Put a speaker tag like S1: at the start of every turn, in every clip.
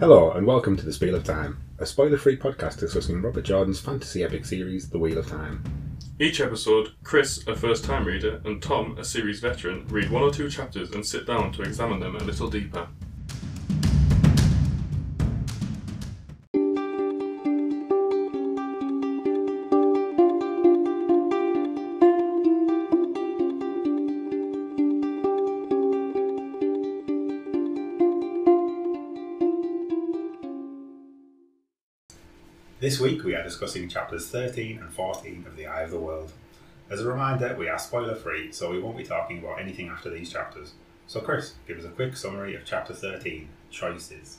S1: Hello, and welcome to The Spiel of Time, a spoiler free podcast discussing Robert Jordan's fantasy epic series, The Wheel of Time.
S2: Each episode, Chris, a first time reader, and Tom, a series veteran, read one or two chapters and sit down to examine them a little deeper.
S1: This week we are discussing chapters 13 and 14 of The Eye of the World. As a reminder, we are spoiler free, so we won't be talking about anything after these chapters. So, Chris, give us a quick summary of chapter 13 Choices.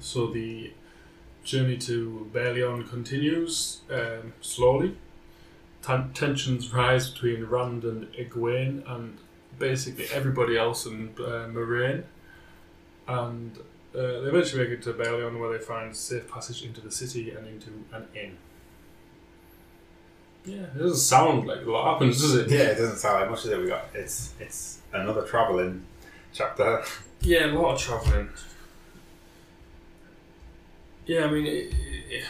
S2: So the journey to Baerlon continues um, slowly. Ten- tensions rise between Rand and Egwene and basically everybody else in uh, Moiraine. And uh, they eventually make it to Baerlon where they find safe passage into the city and into an inn. Yeah, it doesn't sound like a lot happens, does it?
S1: Yeah, it doesn't sound like much of it we got. It's it's another travelling chapter.
S2: Yeah, a lot of travelling. Yeah, I mean, it, it,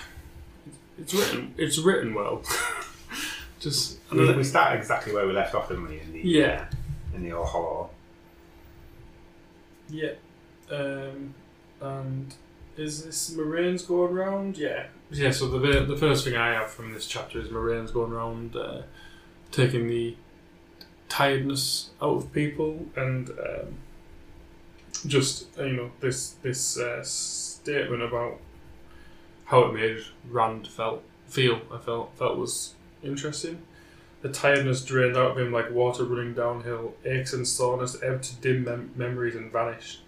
S2: it's written. It's written well. Just I
S1: We, we start exactly where we left off, didn't we? In the,
S2: Yeah.
S1: In the old hollow.
S2: yeah. Um, and is this Moiraine's going round? Yeah. Yeah. So the the first thing I have from this chapter is Moiraine's going round, uh, taking the tiredness out of people and um, just uh, you know this this uh, statement about how it made Rand felt feel. I felt felt was interesting. The tiredness drained out of him like water running downhill. Aches and soreness ebbed to dim mem- memories and vanished.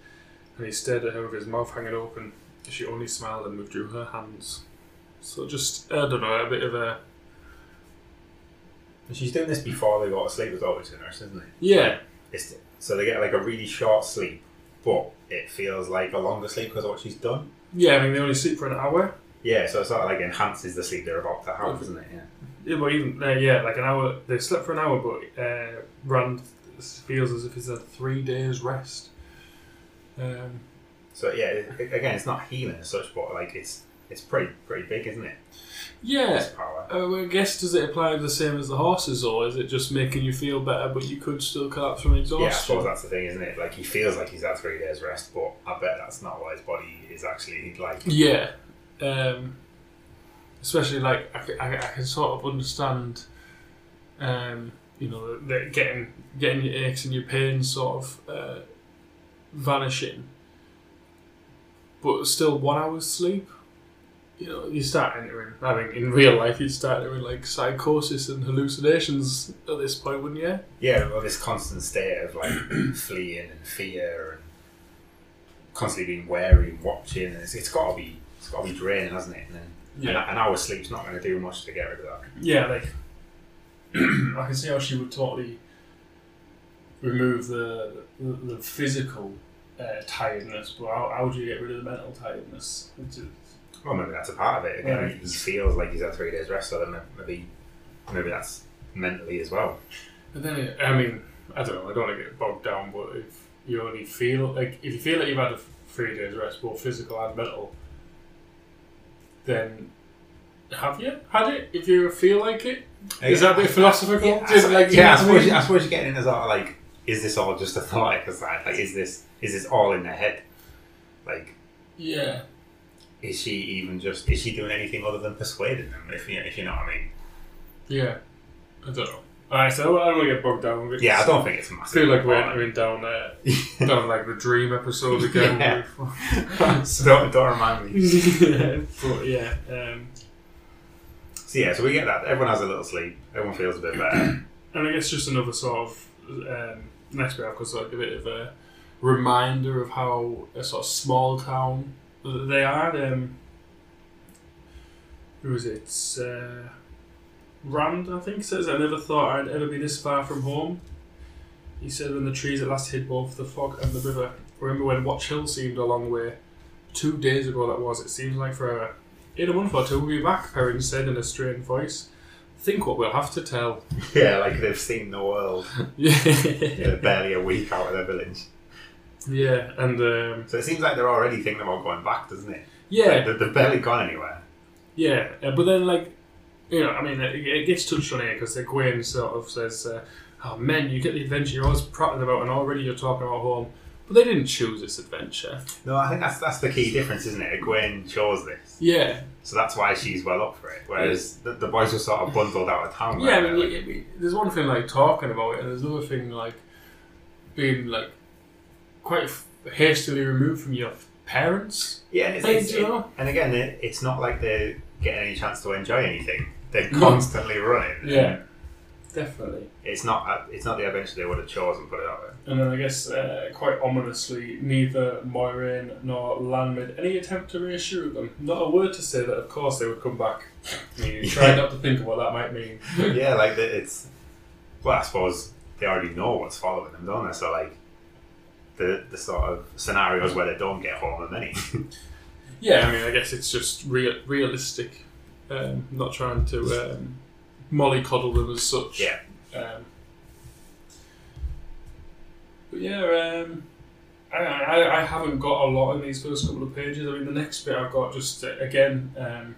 S2: And he stared at her with his mouth hanging open. She only smiled and withdrew her hands. So just I don't know a bit of a
S1: And she's doing this before they go to sleep with Otis and nurse, isn't it?
S2: yeah
S1: It's, so they get like a really short sleep, but it feels like a longer sleep because of what she's done.
S2: yeah. I mean they only sleep for an hour.
S1: Yeah, so it sort of like enhances the sleep they're about to have, doesn't it? Yeah.
S2: Yeah, but even uh, yeah, like an hour. They slept for an hour, but uh, Rand feels as if he's had three days rest. Um,
S1: So yeah, it, again, it's not healing as such, but like it's it's pretty pretty big, isn't it?
S2: yeah. Uh, well, I guess does it apply the same as the horses, or is it just making you feel better, but you could still collapse from exhaustion?
S1: Yeah, I suppose that's the thing, isn't it? Like he feels like he's had three days rest, but I bet that's not what his body is actually like.
S2: Yeah, um, especially like I can sort of understand, um, you know, that getting getting your aches and your pains sort of uh, vanishing, but still one hour's sleep. You know, you start entering. I mean, in real life, you'd start entering like psychosis and hallucinations at this point, wouldn't you?
S1: Yeah, well, this constant state of like fleeing and fear and constantly being wary, and watching, and it's, it's got to be it's got to be draining, hasn't it? And then an, an hour's sleep's not going to do much to get rid of that.
S2: Yeah, like I can see how she would totally remove the the, the physical uh, tiredness, but how, how do you get rid of the mental tiredness?
S1: Well, maybe that's a part of it. Again,
S2: Right.
S1: he feels like he's had three days rest, so then maybe maybe that's mentally as well.
S2: But then, it, I mean, I don't know. I don't want to get bogged down, but if you only feel like if you feel like you've had a three days rest, both physical and mental, then have you had it? If you feel like it, is that a bit philosophical?
S1: Yeah, I,
S2: like,
S1: yeah, I
S2: you know what
S1: suppose. I suppose you're getting into sort of like, is this all just a thought exercise? Like, is this is this all in their head? Like,
S2: yeah.
S1: is she even just is she doing anything other than persuading them? If you if you know what I mean?
S2: Yeah, I don't know. Alright, so I don't want to get bogged down with it.
S1: Yeah, I don't think it's
S2: I
S1: massive.
S2: feel like we're entering down uh, down like the dream episode again.
S1: Yeah. so don't, don't remind me.
S2: yeah, but yeah, um,
S1: So yeah, so we get that. Everyone has a little sleep. Everyone feels a bit better.
S2: and I guess just another sort of um, next bit was like a bit of a reminder of how a sort of small town they are. Um, who is it? Uh, Rand, I think, says, I never thought I'd ever be this far from home. He said when the trees at last hid both the fog and the river. Remember when Watch Hill seemed a long way? Two days ago that was, it seems like forever. In a month or two we'll be back, Perrin said in a strained voice. Think what we'll have to tell.
S1: yeah, like they've seen the world.
S2: Yeah.
S1: They're barely a week out of their village.
S2: Yeah, and um,
S1: So it seems like they're already thinking about going back, doesn't it?
S2: yeah,
S1: Like, they- they've barely gone anywhere.
S2: Yeah, uh, but then like, you know, I mean, it, it gets touched on here because Gwen sort of says, uh, "Oh, men, you get the adventure you're always prattling about, and already you're talking about home." But they didn't choose this adventure.
S1: No, I think that's that's the key difference, isn't it? Gwen chose this,
S2: Yeah,
S1: so that's why she's well up for it. Whereas the, the boys were sort of bundled out of town.
S2: yeah. I mean,
S1: they?
S2: y- y- there's one thing like talking about it, and there's another thing like being like quite f- hastily removed from your parents.
S1: yeah, and, it's, it's-
S2: do you know?
S1: and again, it, it's not like they're getting any chance to enjoy anything. They're constantly running.
S2: Yeah, definitely.
S1: it's not a, it's not the adventure they would have chosen. Put it that way.
S2: And then I guess, uh, quite ominously, neither Moiraine nor Lan made any attempt to reassure them. Not a word to say that, of course, they would come back. I mean, try not to think of what that might mean.
S1: yeah, like the, it's. Well, I suppose they already know what's following them, don't they? So like, the the sort of scenarios where they don't get home are many.
S2: Yeah, I mean, I guess it's just real, realistic. Um, not trying to um, mollycoddle them as such.
S1: yeah,
S2: Um, but yeah, um, I, I, I haven't got a lot in these first couple of pages. I mean, the next bit I've got just uh, again, um,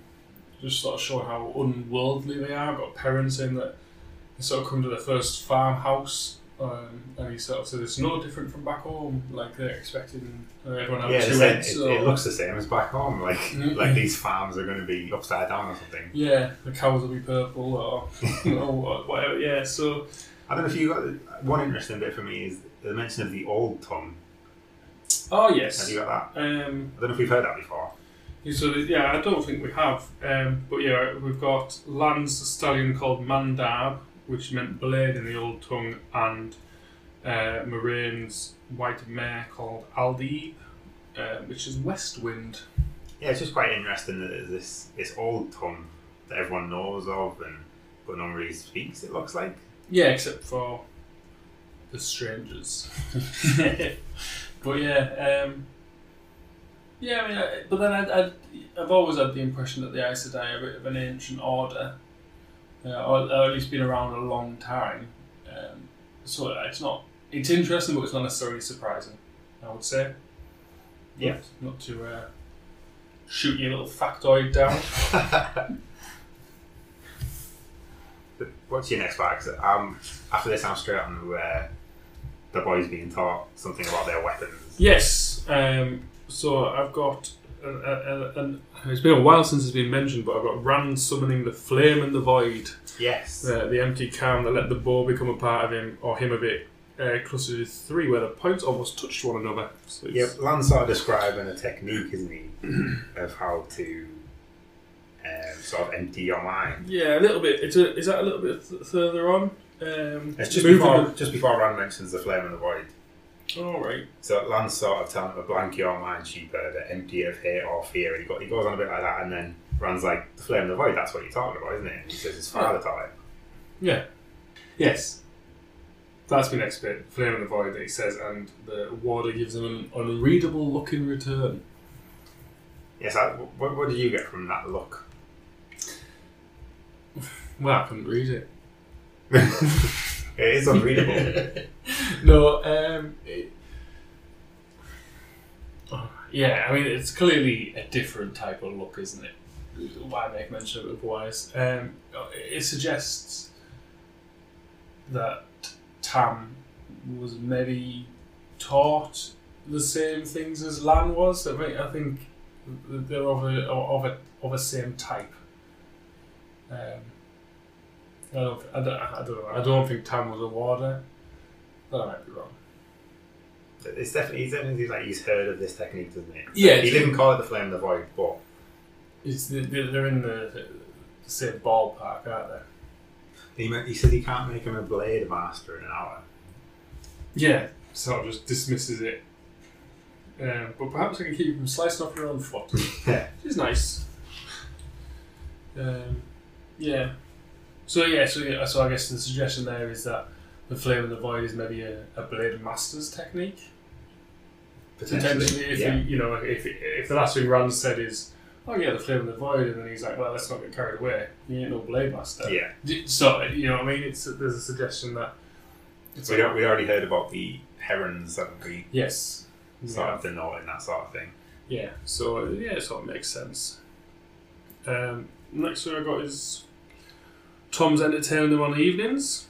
S2: just sort of showing how unworldly they are. I've got Perrin saying that they sort of come to their first farmhouse. Um, and he sort of says it's no different from back home, like they're expecting everyone to
S1: yeah.
S2: two
S1: same-
S2: heads.
S1: it,
S2: so-
S1: it looks the same as back home. Like
S2: Mhm.
S1: like these farms are going to be upside down or something.
S2: Yeah, the cows will be purple or, or whatever. Yeah, so
S1: I don't know if you got one interesting bit for me is the mention of the old tongue.
S2: oh yes, Have
S1: you got that?
S2: um,
S1: I don't know if we've heard that before.
S2: so yeah, I don't think we have, um, but yeah, we've got Lan's stallion called Mandarb, which meant blade in the old tongue, and uh, Moiraine's white mare called Aldieb, uh, which is West Wind.
S1: Yeah, it's just quite interesting that this this old tongue that everyone knows of and but no one really speaks. It looks like.
S2: Yeah, except for the strangers. but yeah, um, yeah. I mean, I, but then I, I've always had the impression that the Aes Sedai are a bit of an ancient order, uh, or, or at least been around a long time. Um, so it's not. It's interesting, but it's not necessarily surprising. I would say.
S1: Yeah.
S2: Not, not to uh, shoot your little factoid down.
S1: What's your next part? 'Cause, Um, after this, I'm straight on to uh, the boys being taught something about their weapons.
S2: Yes. Um, so I've got. Uh, uh, and it's been a while since it's been mentioned, but I've got Rand summoning the flame and the void,
S1: Yes.
S2: uh, the empty calm that let the bow become a part of him, or him a bit. Uh, cluster to three, where the points almost touched one another. So
S1: Yep, Lan's sort of describing a technique, isn't he, of how to um, sort of empty your mind.
S2: Yeah, a little bit. It's a, is that a little bit th- further on? Um,
S1: It's just before
S2: the-
S1: just before Rand mentions the flame and the void.
S2: All right.
S1: So Lan's sort of telling him to blank your mind, sheepherder, empty it of hate or fear. And he, go, he goes on a bit like that, and then runs like, the flame of the void, that's what you're talking about, isn't it? And he says his father taught him.
S2: Yeah. Yes. That's my next bit. Flame of the void that he says, and the warder gives him an unreadable look in return.
S1: Yes, I, what, what did you get from that look?
S2: Well, I couldn't read it.
S1: It is unreadable.
S2: no, um, it, oh, yeah, I mean, it's clearly a different type of look, isn't it? Why make mention of it otherwise? Um, it suggests that Tam was maybe taught the same things as Lan was. I think, I think they're of a of a of a same type. Um, I don't, I don't, I don't know. I don't think Tam was a warder. I might be wrong.
S1: it's definitely, he's definitely like he's heard of this technique, doesn't he?
S2: Yeah,
S1: He
S2: it's-
S1: didn't call it the flame of the void, but
S2: It's the, they're they're in the, the same ballpark, aren't they?
S1: he, meant, he said he can't make him a blade master in an hour.
S2: Yeah, sort of just dismisses it. Um, but perhaps I can keep you from slicing off your own foot.
S1: Yeah.
S2: Which is nice. Um, yeah. So yeah, so yeah, so I guess the suggestion there is that the flame and the void is maybe a, a blade master's technique. Potentially, if
S1: yeah.
S2: you, you know, if if the last thing Rand said is, "Oh yeah, the flame and the void," and then he's like, "Well, let's not get carried away. You ain't no blade master."
S1: yeah.
S2: So you know, what I mean, it's there's a suggestion that it's
S1: We, don't, we already heard about the herons, haven't we?
S2: yes,
S1: sort
S2: Yeah.
S1: of denoting that sort of thing.
S2: Yeah, so yeah, it sort of makes sense. Um, next one I got is Tom's entertaining them on the evenings.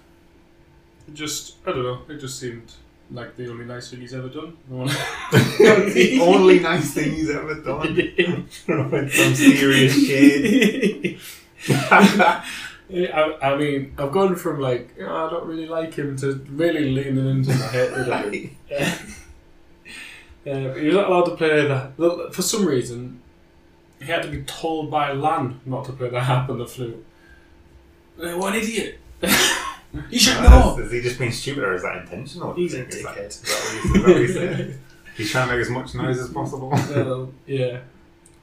S2: It just, I don't know, it just seemed like the only nice thing he's ever done.
S1: the only nice thing he's ever done. Some serious shit.
S2: I, I mean, I've gone from like, "Oh, I don't really like him to really leaning into my hatred of him. Uh, he was not allowed to play the. the- For some reason, he had to be told by Lan not to play the harp and the flute. What an idiot! You should know.
S1: Is he just being stupid or is that intentional?
S2: He's a dickhead.
S1: is that he's- that he's? He's trying to make as much noise as possible.
S2: Well, yeah.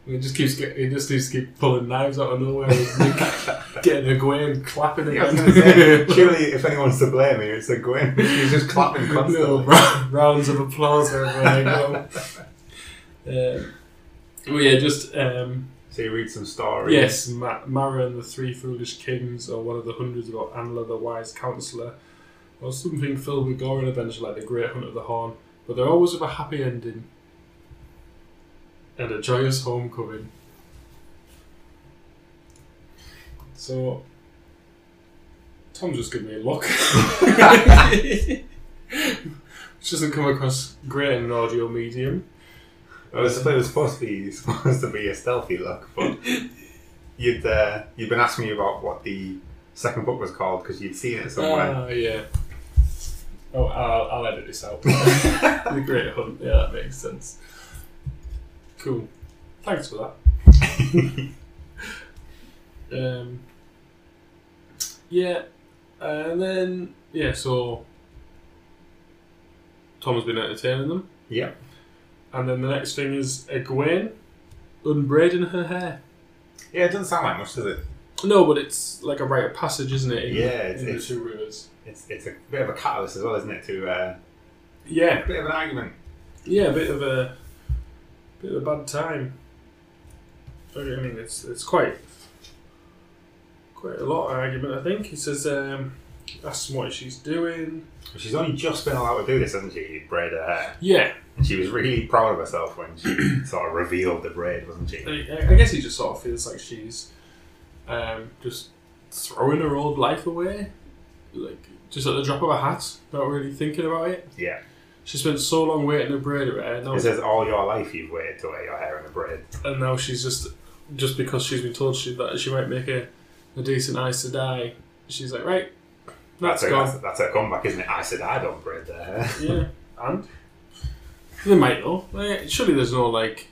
S2: He just keeps get, he just keeps keep pulling knives out of nowhere, and getting Egwene clapping
S1: Yeah, I was gonna say, surely if anyone's to blame here, it's Egwene. He's just clapping
S2: Little
S1: constantly.
S2: ra- rounds of applause everywhere I go. Um, well, yeah, just um,
S1: So you read some stories.
S2: yes, Ma- Mara and the Three Foolish Kings, or one of the hundreds about Anla the Wise Counselor, or something filled with gore and adventure like the Great Hunt of the Horn, but they're always with a happy ending and a joyous homecoming. So, Tom just giving me a look. Which doesn't come across great in an audio medium.
S1: It was, it was supposed to be supposed to be a stealthy look, but you'd uh, you'd been asking me about what the second book was called because you'd seen it somewhere.
S2: Ah, yeah. Oh, I'll, I'll edit this out. the Great Hunt. Yeah, that makes sense. Cool. Thanks for that. Um, yeah, and then yeah, so Tom's been entertaining them,
S1: yeah,
S2: and then the next thing is Egwene unbraiding her hair.
S1: yeah. It doesn't sound like much, does it?
S2: No, but it's like a rite of passage, isn't it? In,
S1: Yeah, it's-
S2: in
S1: it's-
S2: the two rivers.
S1: It's it's a bit of a catalyst as well, isn't it? To uh,
S2: Yeah,
S1: a bit of an argument.
S2: Yeah, a bit of a bit of a bad time. I mean, it's it's quite quite a lot of argument. I think he says, um, asks what she's doing.
S1: She's only just been allowed to do this, hasn't she? Braid her hair,
S2: Yeah,
S1: and she was really proud of herself when she sort of revealed the braid, wasn't she?
S2: I, I guess he just sort of feels like she's um, just throwing her old life away, like just at the drop of a hat, not really thinking about it.
S1: Yeah.
S2: She spent so long waiting to braid her hair, now,
S1: It says all your life you've waited to wear your hair in a braid.
S2: and now she's just just because she's been told she that she might make a, a decent Aes Sedai, she's like, right, that's
S1: That's, her,
S2: gone.
S1: that's, that's her comeback, isn't it? I said I don't braid their hair.
S2: yeah, and they might. Like, surely there's no like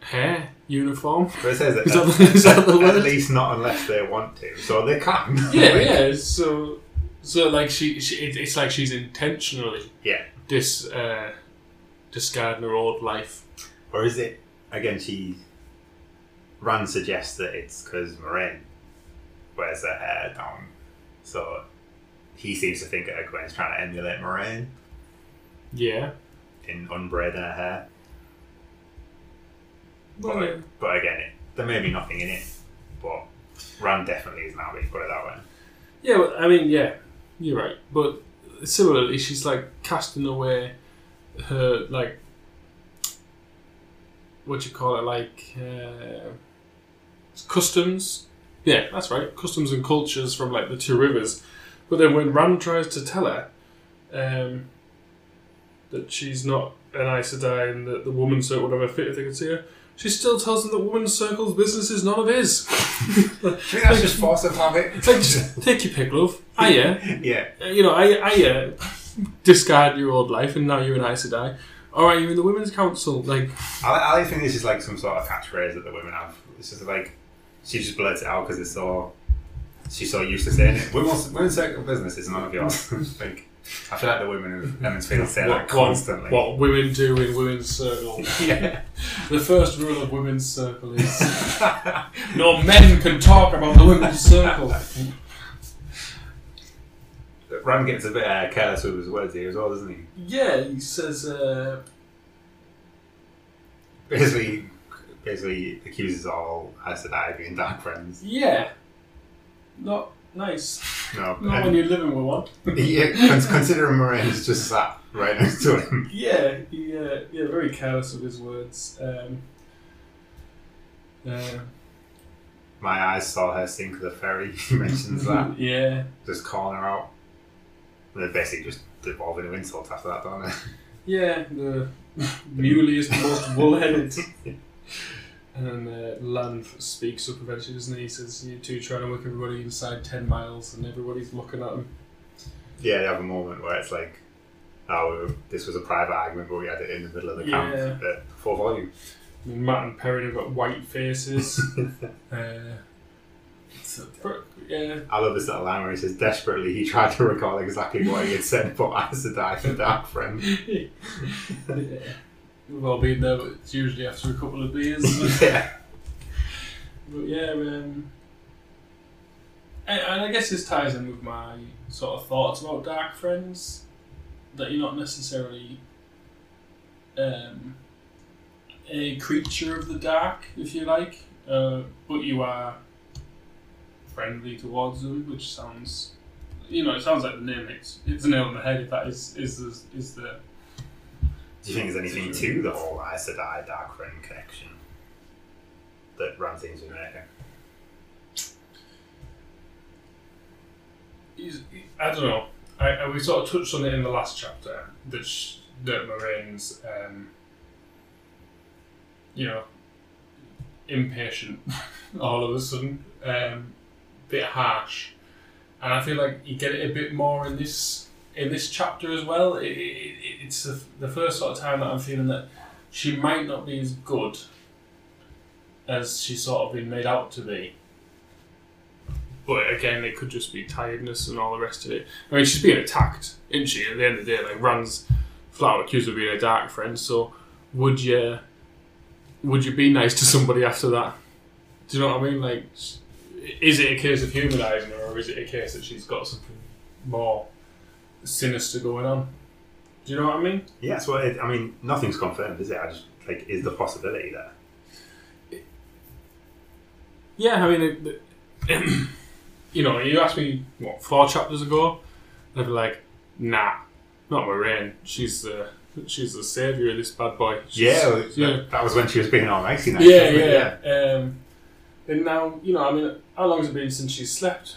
S2: hair uniform.
S1: But it says that,
S2: Is that is that the
S1: at least not unless they want to. So they can.
S2: Yeah,
S1: Like,
S2: yeah. So, so like she, she it, it's like she's intentionally
S1: Yeah.
S2: dis uh, discarding her old life.
S1: Or is it again? She Rand suggests that it's because Moiraine wears her hair down, so he seems to think that Egwene's trying to emulate Moiraine
S2: Yeah.
S1: In unbraiding her hair.
S2: Well,
S1: But,
S2: yeah.
S1: but again, it, there may be nothing in it. But Rand definitely is now. We put it that way.
S2: Yeah, well, I mean, yeah, you're right. But similarly, she's like casting away her like what you call it, like uh, customs. Yeah, that's right, customs and cultures from like the two rivers. But then when Rand tries to tell her um, that she's not an Aes Sedai and that the woman's circle would have a fit if they could see her, she still tells them that woman's circle's business is none of his.
S1: I think that's just force of habit.
S2: It's like, just take your pick, love. I yeah.
S1: yeah.
S2: Uh, you know, I, I uh, discard your old life and now you're an Aes Sedai. All right, you're in the Women's Council. Like,
S1: I, I think this is like some sort of catchphrase that the women have. It's just like she just blurts it out because it's so she's so used to saying it. Women's women's circle business is none of yours. like I feel like the women of Emond's Field say that constantly.
S2: What, women do in Women's Circle.
S1: yeah.
S2: the first rule of Women's Circle is no men can talk about the Women's Circle.
S1: Rand gets a bit uh, careless with his words here as well, doesn't he?
S2: Yeah, he says, uh,
S1: Basically, basically accuses all Aes Sedai of being dark friends.
S2: yeah, not nice.
S1: No,
S2: Not when you're living with one.
S1: yeah, con- considering Moiraine just sat right next to him.
S2: Yeah, he, uh, yeah, very careless of his words. Um, uh,
S1: My eyes saw her sink the ferry. He mentions that.
S2: yeah,
S1: Just calling her out. And they basically just devolve into insults after that, don't they?
S2: yeah. The muley is the most bull-headed. And then uh, Lan speaks up eventually, doesn't he? He says, "You two trying to work everybody inside ten miles, and everybody's looking at him."
S1: Yeah, they have a moment where it's like, oh, this was a private argument, but we had it in the middle of the camp
S2: Yeah.
S1: at full volume.
S2: I mean, Mat and Perrin have got white faces. uh, so- yeah,
S1: I love this little line where he says, desperately, he tried to recall exactly what he had said, but Aes Sedai, the dark friend.
S2: yeah. We've all been there, but it's usually after a couple of beers.
S1: yeah.
S2: But yeah, um, and, and I guess this ties in with my sort of thoughts about Dark Friends that you're not necessarily um, a creature of the dark, if you like, uh, but you are friendly towards them, which sounds, you know, it sounds like the name. It's it's a nail on the head. If that is is the is the
S1: Do you think there's anything to the whole Aes Sedai dark friend connection that Ramsay's been making?
S2: He's, I don't know. I, I, we sort of touched on it in the last chapter that sh- that Moiraine's, um, you know, impatient all of a sudden, um, bit harsh, and I feel like you get it a bit more in this in this chapter as well. It, it, it's the, the first sort of time that I'm feeling that she might not be as good as she's sort of been made out to be. But again, it could just be tiredness and all the rest of it. I mean, she's being attacked, isn't she? At the end of the day, like Rand's flat out accused of being a dark friend. So, would you would you be nice to somebody after that? Do you know what I mean? Like, is it a case of humanising her, or is it a case that she's got something more sinister going on? Do you know what I mean?
S1: Yeah, so it, I mean, nothing's confirmed, is it? I just, like, is the possibility there?
S2: Yeah, I mean, it, it- you know, you asked me what four chapters ago, I'd be like, nah, not Moiraine. She's the she's the savior of this bad boy. She's-
S1: Yeah, well,
S2: yeah,
S1: That, that was when she was being all nicey nice.
S2: yeah,
S1: wasn't
S2: yeah. Um, and now, you know, I mean, how long has it been since she slept?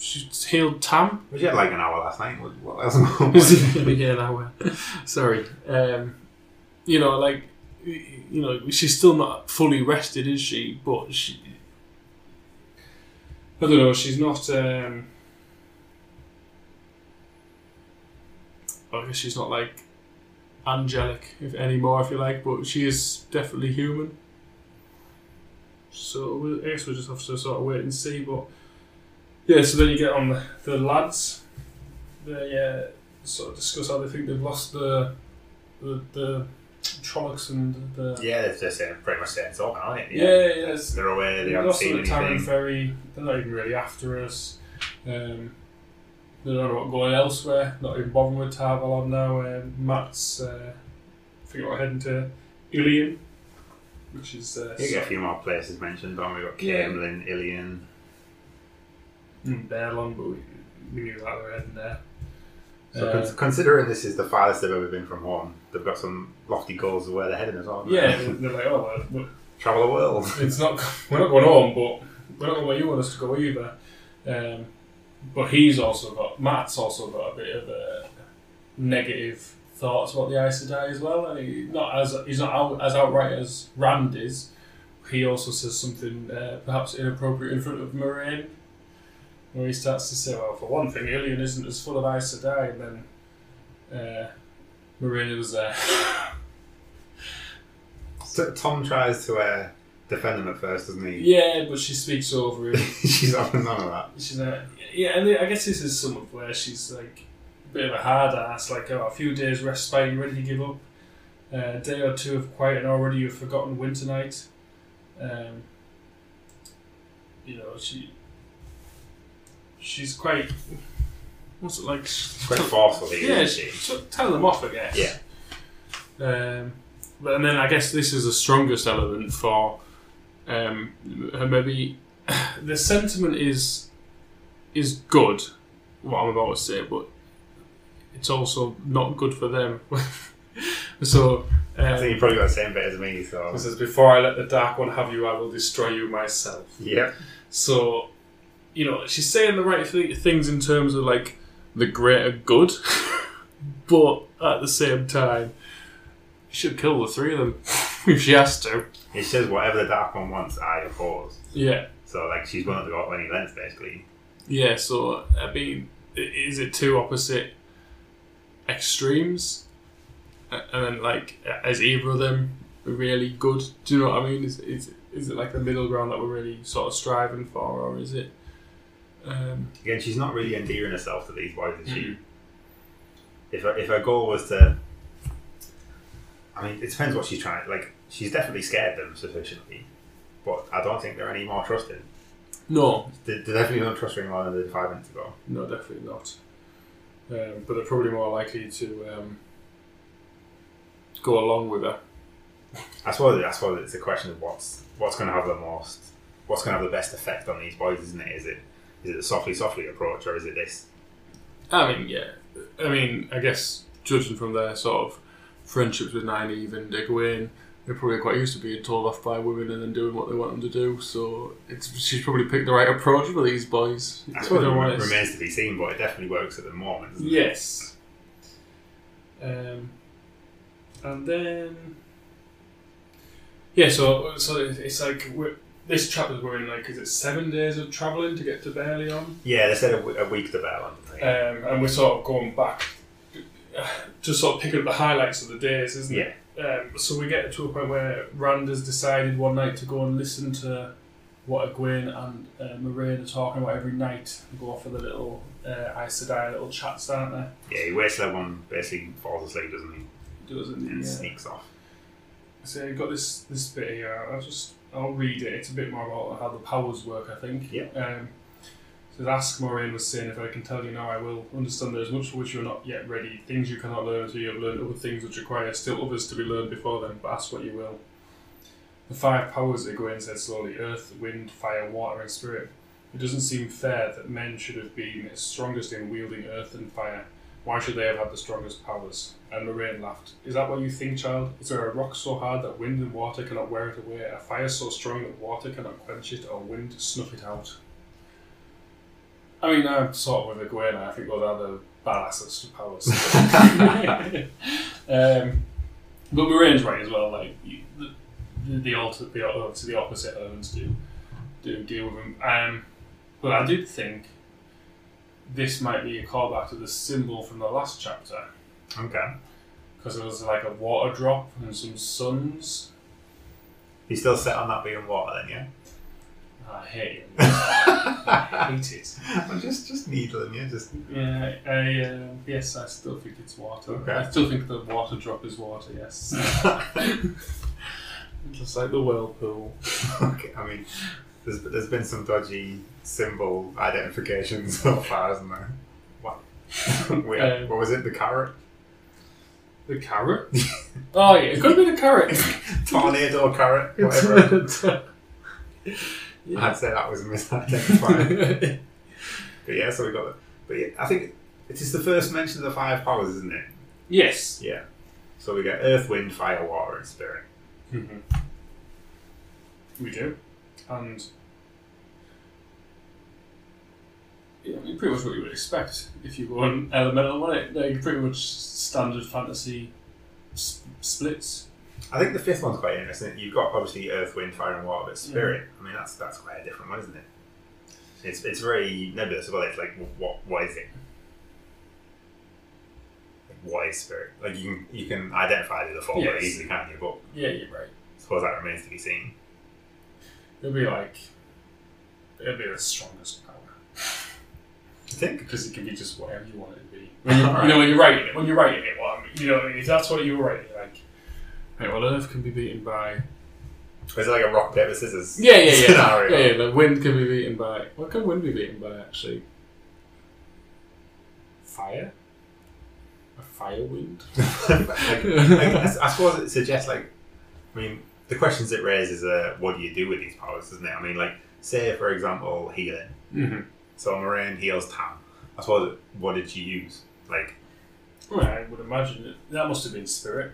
S2: She, she's healed Tam.
S1: We had like an hour last night. What, else?
S2: yeah, that way. Sorry. Um, you know, like, you know, she's still not fully rested, is she? But she, I don't know. She's not. Um, I guess she's not like angelic, if anymore, if you like. But she is definitely human. So I guess we'll just have to sort of wait and see. But yeah, so then you get on the, the lads. They uh, sort of discuss how they think they've lost the the, the Trollocs and the
S1: yeah, they're uh, pretty much saying it's all aren't it?
S2: yeah, yeah, it's-
S1: They're away, they
S2: They've
S1: haven't
S2: lost
S1: seen
S2: the Taren
S1: anything.
S2: Ferry. They're not even really after us. Um, they don't know what going elsewhere. Not even bothering with Tar Valon now. Um, Mat's uh, thinking about heading to Illian, which is uh,
S1: You get a few more places mentioned, don't we? We've got
S2: Yeah.
S1: Caemlyn, Illian.
S2: Mm, Baerlon, but we, we knew that they were heading there.
S1: So
S2: Uh,
S1: con- considering this is the farthest they've ever been from home, they've got some lofty goals of where they're heading as well. haven't
S2: yeah,
S1: they?
S2: they're like, oh, well, well,
S1: Travel the world.
S2: it's not. We're not going home, but we're not going where you want us to go either. Um, but he's also got Mat's also got a bit of a negative thoughts about the Aes Sedai as well. And he, not as he's not out, as outright as Rand is. He also says something uh, perhaps inappropriate in front of Moiraine, where he starts to say, "Well, for one thing, Illian isn't as full of Aes Sedai," and then uh, Moiraine was there.
S1: So Tom tries to uh, defend them at first, doesn't he?
S2: yeah, but she speaks over him.
S1: She's up and none of that.
S2: She's like, yeah, and I guess this is some of where she's like a bit of a hard ass, like oh, a few days respite, you ready to give up? Uh, a day or two of quiet, and already you've forgotten winter night. Um, you know, she she's quite. What's it like?
S1: Quite forcefully,
S2: Yeah, she,
S1: she?
S2: so tell them off, I guess.
S1: Yeah.
S2: Um, but and then I guess this is the strongest element for um. Maybe the sentiment is is good. What I'm about to say, but it's also not good for them. so. Um,
S1: I think you probably got the same bit as me. So
S2: it says, "Before I let the dark one have you, I will destroy you myself."
S1: yeah,
S2: So, you know, she's saying the right th- things in terms of like the greater good, but at the same time, she should kill the three of them if she has to.
S1: it says whatever the dark one wants, I oppose.
S2: Yeah,
S1: So like she's willing to go to any lengths basically.
S2: yeah. So, I mean, is it two opposite extremes? And then, like, is either of them really good? Do you know what I mean? Is is is it like the middle ground that we're really sort of striving for, or is it? Um,
S1: Again, she's not really endearing herself to these boys, is she?
S2: Mhm.
S1: If her, if her goal was to, I mean, it depends what she's trying. Like, she's definitely scared them sufficiently, but I don't think they're any more trusting.
S2: no,
S1: They, they definitely don't trust her any more than they did five minutes ago.
S2: No, definitely not. Um, but they're probably more likely to um, go along with her.
S1: I suppose I suppose it's a question of what's what's going to have the most, what's going to have the best effect on these boys, isn't it? Is it is it the softly softly approach or is it this?
S2: I mean, yeah. I mean, I guess judging from their sort of friendships with Nynaeve and Egwene, they're probably quite used to being told off by women and then doing what they want them to do. So it's she's probably picked the right approach for these boys.
S1: I suppose it remains to be seen, but it definitely works at the moment. Doesn't it?
S2: Yes. Um, and then, yeah. So so it's like we're, this chapter we're in like is it seven days of traveling to get to Baerlon,
S1: Yeah, they said a, w- a week to. I think.
S2: um, and we're sort of going back uh, to sort of pick up the highlights of the days, isn't
S1: Yeah.
S2: it? Um, so we get to a point where Rand has decided one night to go and listen to what Egwene and uh, Moiraine are talking about every night. They go off for the little uh, Aes Sedai little chats, aren't they?
S1: Yeah, he waits till everyone basically falls asleep, doesn't he?
S2: Doesn't
S1: And
S2: he? Yeah.
S1: sneaks off.
S2: So you've got this this bit here. I'll just I'll read it. It's a bit more about how the powers work. I think.
S1: Yeah.
S2: Um, so ask Moiraine was saying, if I can tell you now, I will understand there is much for which you are not yet ready. Things you cannot learn until you have learned other things which require still others to be learned before them. But ask what you will. The five powers, Egwene said slowly: earth, wind, fire, water, and spirit. It doesn't seem fair that men should have been strongest in wielding earth and fire. Why should they have had the strongest powers? And Moiraine laughed. Is that what you think, child? Is there a rock so hard that wind and water cannot wear it away? A fire so strong that water cannot quench it, or wind snuff it out? I mean, I'm sort of with Egwene. I think those are the badasses to powers. um, but Moiraine's right as well. Like the the, the, alter, the the opposite elements do do deal with them. Um, but I did think this might be a callback to the symbol from the last chapter
S1: Okay.
S2: because it was like a water drop and some suns.
S1: He's still set on that being water then, yeah?
S2: I hate it. I hate it.
S1: I'm just just needling you, just
S2: Yeah, I, uh, yes, I still think it's water.
S1: Okay.
S2: I still think the water drop is water. Yes, just like the whirlpool.
S1: okay. I mean there's there's been some dodgy symbol identification so far, hasn't there? What Wait,
S2: Um,
S1: what was it? The carrot?
S2: The carrot. oh yeah, it could be the carrot.
S1: Tornado carrot, whatever. I'd say that was misidentified. but yeah, so we got it. But yeah, I think it is the first mention of the five powers, isn't it?
S2: yes.
S1: Yeah. So we get earth, wind, fire, water, and spirit.
S2: Mm-hmm. We do, and yeah, I mean, pretty much what you would expect if you go on elemental, wasn't it? Like pretty much standard fantasy s- splits.
S1: I think the fifth one's quite interesting. You've got obviously earth, wind, fire, and water, but spirit. I mean, that's that's quite a different one, isn't it? It's it's very nebulous. Well, it's like what what is it? Like, what is spirit? Like you can you can identify it as a form very easily, can't you? But
S2: Yeah, you're right.
S1: I suppose that remains to be seen.
S2: It'll be like it'll be the strongest power
S1: I think.
S2: because it can be just whatever you want it to be. When you, you know, when you're writing it, when you're writing it, what I mean, you know, if that's what you were writing, like, right, well, Earth can be beaten by
S1: Is it like a rock paper scissors?
S2: Yeah, yeah, yeah.
S1: Scenario.
S2: yeah, yeah. The wind can be beaten by. What can wind be beaten by, actually? Fire? A fire wind?
S1: like, like, I, I suppose it suggests like, I mean, the questions it raises are what do you do with these powers, isn't it? I mean, like, say for example, healing.
S2: Mm-hmm.
S1: So Moiraine heals Tam. I suppose. What did she use? Like,
S2: Well, I would imagine it, that must have been spirit.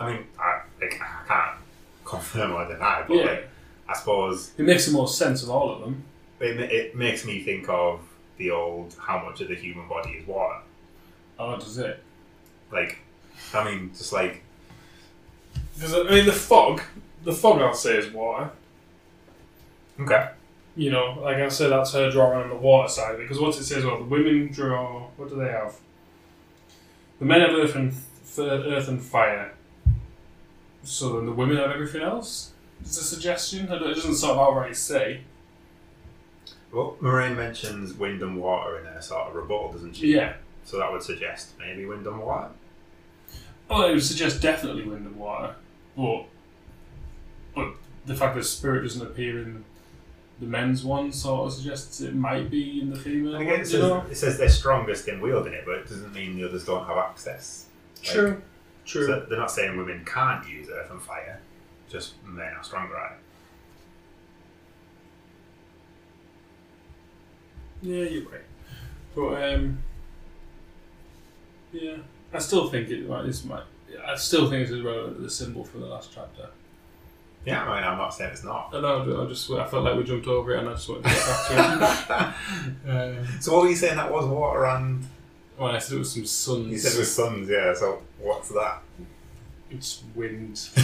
S1: I mean, I, like, I can't confirm or deny, but
S2: Yeah.
S1: like, I suppose
S2: It makes the most sense of all of them.
S1: it, it makes me think of the old how much of the human body is water.
S2: Oh, does it?
S1: Like, I mean, just like
S2: Because I mean, the fog, the fog, I'll say is water.
S1: okay,
S2: You know, like I said, that's her drawing on the water side of it. Because what it says, well, the women draw. What do they have? The men have earth and earth and fire. So then the women have everything else. It's a suggestion. It doesn't sort of outright say.
S1: well, Moiraine mentions wind and water in her sort of rebuttal, doesn't she?
S2: Yeah.
S1: So that would suggest maybe wind and water.
S2: Well, it would suggest definitely wind and water, but but the fact that spirit doesn't appear in the men's one sort of suggests it might be in the female
S1: And
S2: one.
S1: again, it
S2: you know?
S1: says, it says they're strongest in wielding it, but it doesn't mean the others don't have access. Like,
S2: True. True.
S1: So they're not saying women can't use earth and fire, just men are stronger at it.
S2: Yeah, you're right. But um, yeah, I still think it. Might. I still think it's relevant to the symbol for the last chapter.
S1: Yeah, I mean, I'm not saying it's not.
S2: I know. I just. I felt like we jumped over it, and I just wanted to get back to it. um,
S1: so what were you saying that was water and
S2: well, I said it was some suns.
S1: you said it was suns, yeah, so what's that?
S2: It's wind.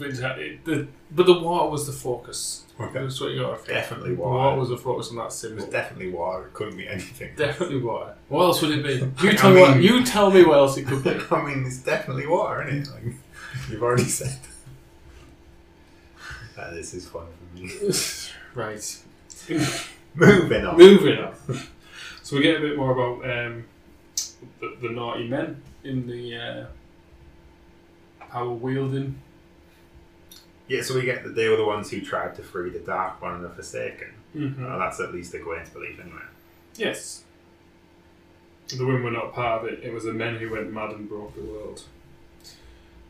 S2: Exactly, the, but the water was the focus.
S1: Okay.
S2: That's what you got.
S1: Definitely water.
S2: water was the focus on that
S1: It
S2: symbol.
S1: was definitely water, it couldn't be anything.
S2: Definitely water. What else would it be? You
S1: I
S2: tell me. What, you tell me what else it could be.
S1: I mean, it's definitely water, isn't it? Like, you've already said. Ah, this is fun for me.
S2: right.
S1: Moving on.
S2: Moving on. So we get a bit more about um, the, the naughty men in the uh, power wielding.
S1: Yeah, so we get that they were the ones who tried to free the Dark One and the Forsaken.
S2: Mm-hmm.
S1: Well, that's at least Egwene's belief, anyway.
S2: Yes. The women were not part of it. It was the men who went mad and broke the world.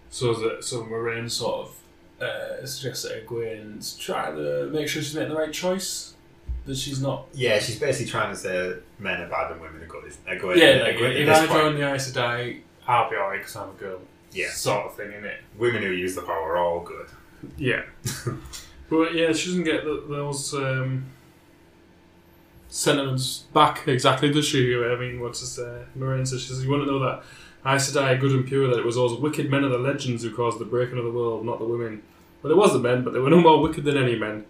S2: So that so Moiraine sort of uh, suggests that Egwene's trying to make sure she's making the right choice. That she's not.
S1: Yeah, she's basically trying to say men are bad and women are good. Egwene?
S2: Yeah, like,
S1: Egwene-
S2: if I join the Aes Sedai, I'll be alright because I'm a girl.
S1: Yeah.
S2: Sort of thing, in it.
S1: women who use the power are all good.
S2: Yeah. but yeah, she doesn't get th those um, sentiments back exactly, does she? I mean, what's this? Uh, says, she says, You want to know that Aes Sedai are good and pure, that it was those wicked men of the legends who caused the breaking of the world, not the women. Well, it was the men, but they were no more wicked than any men.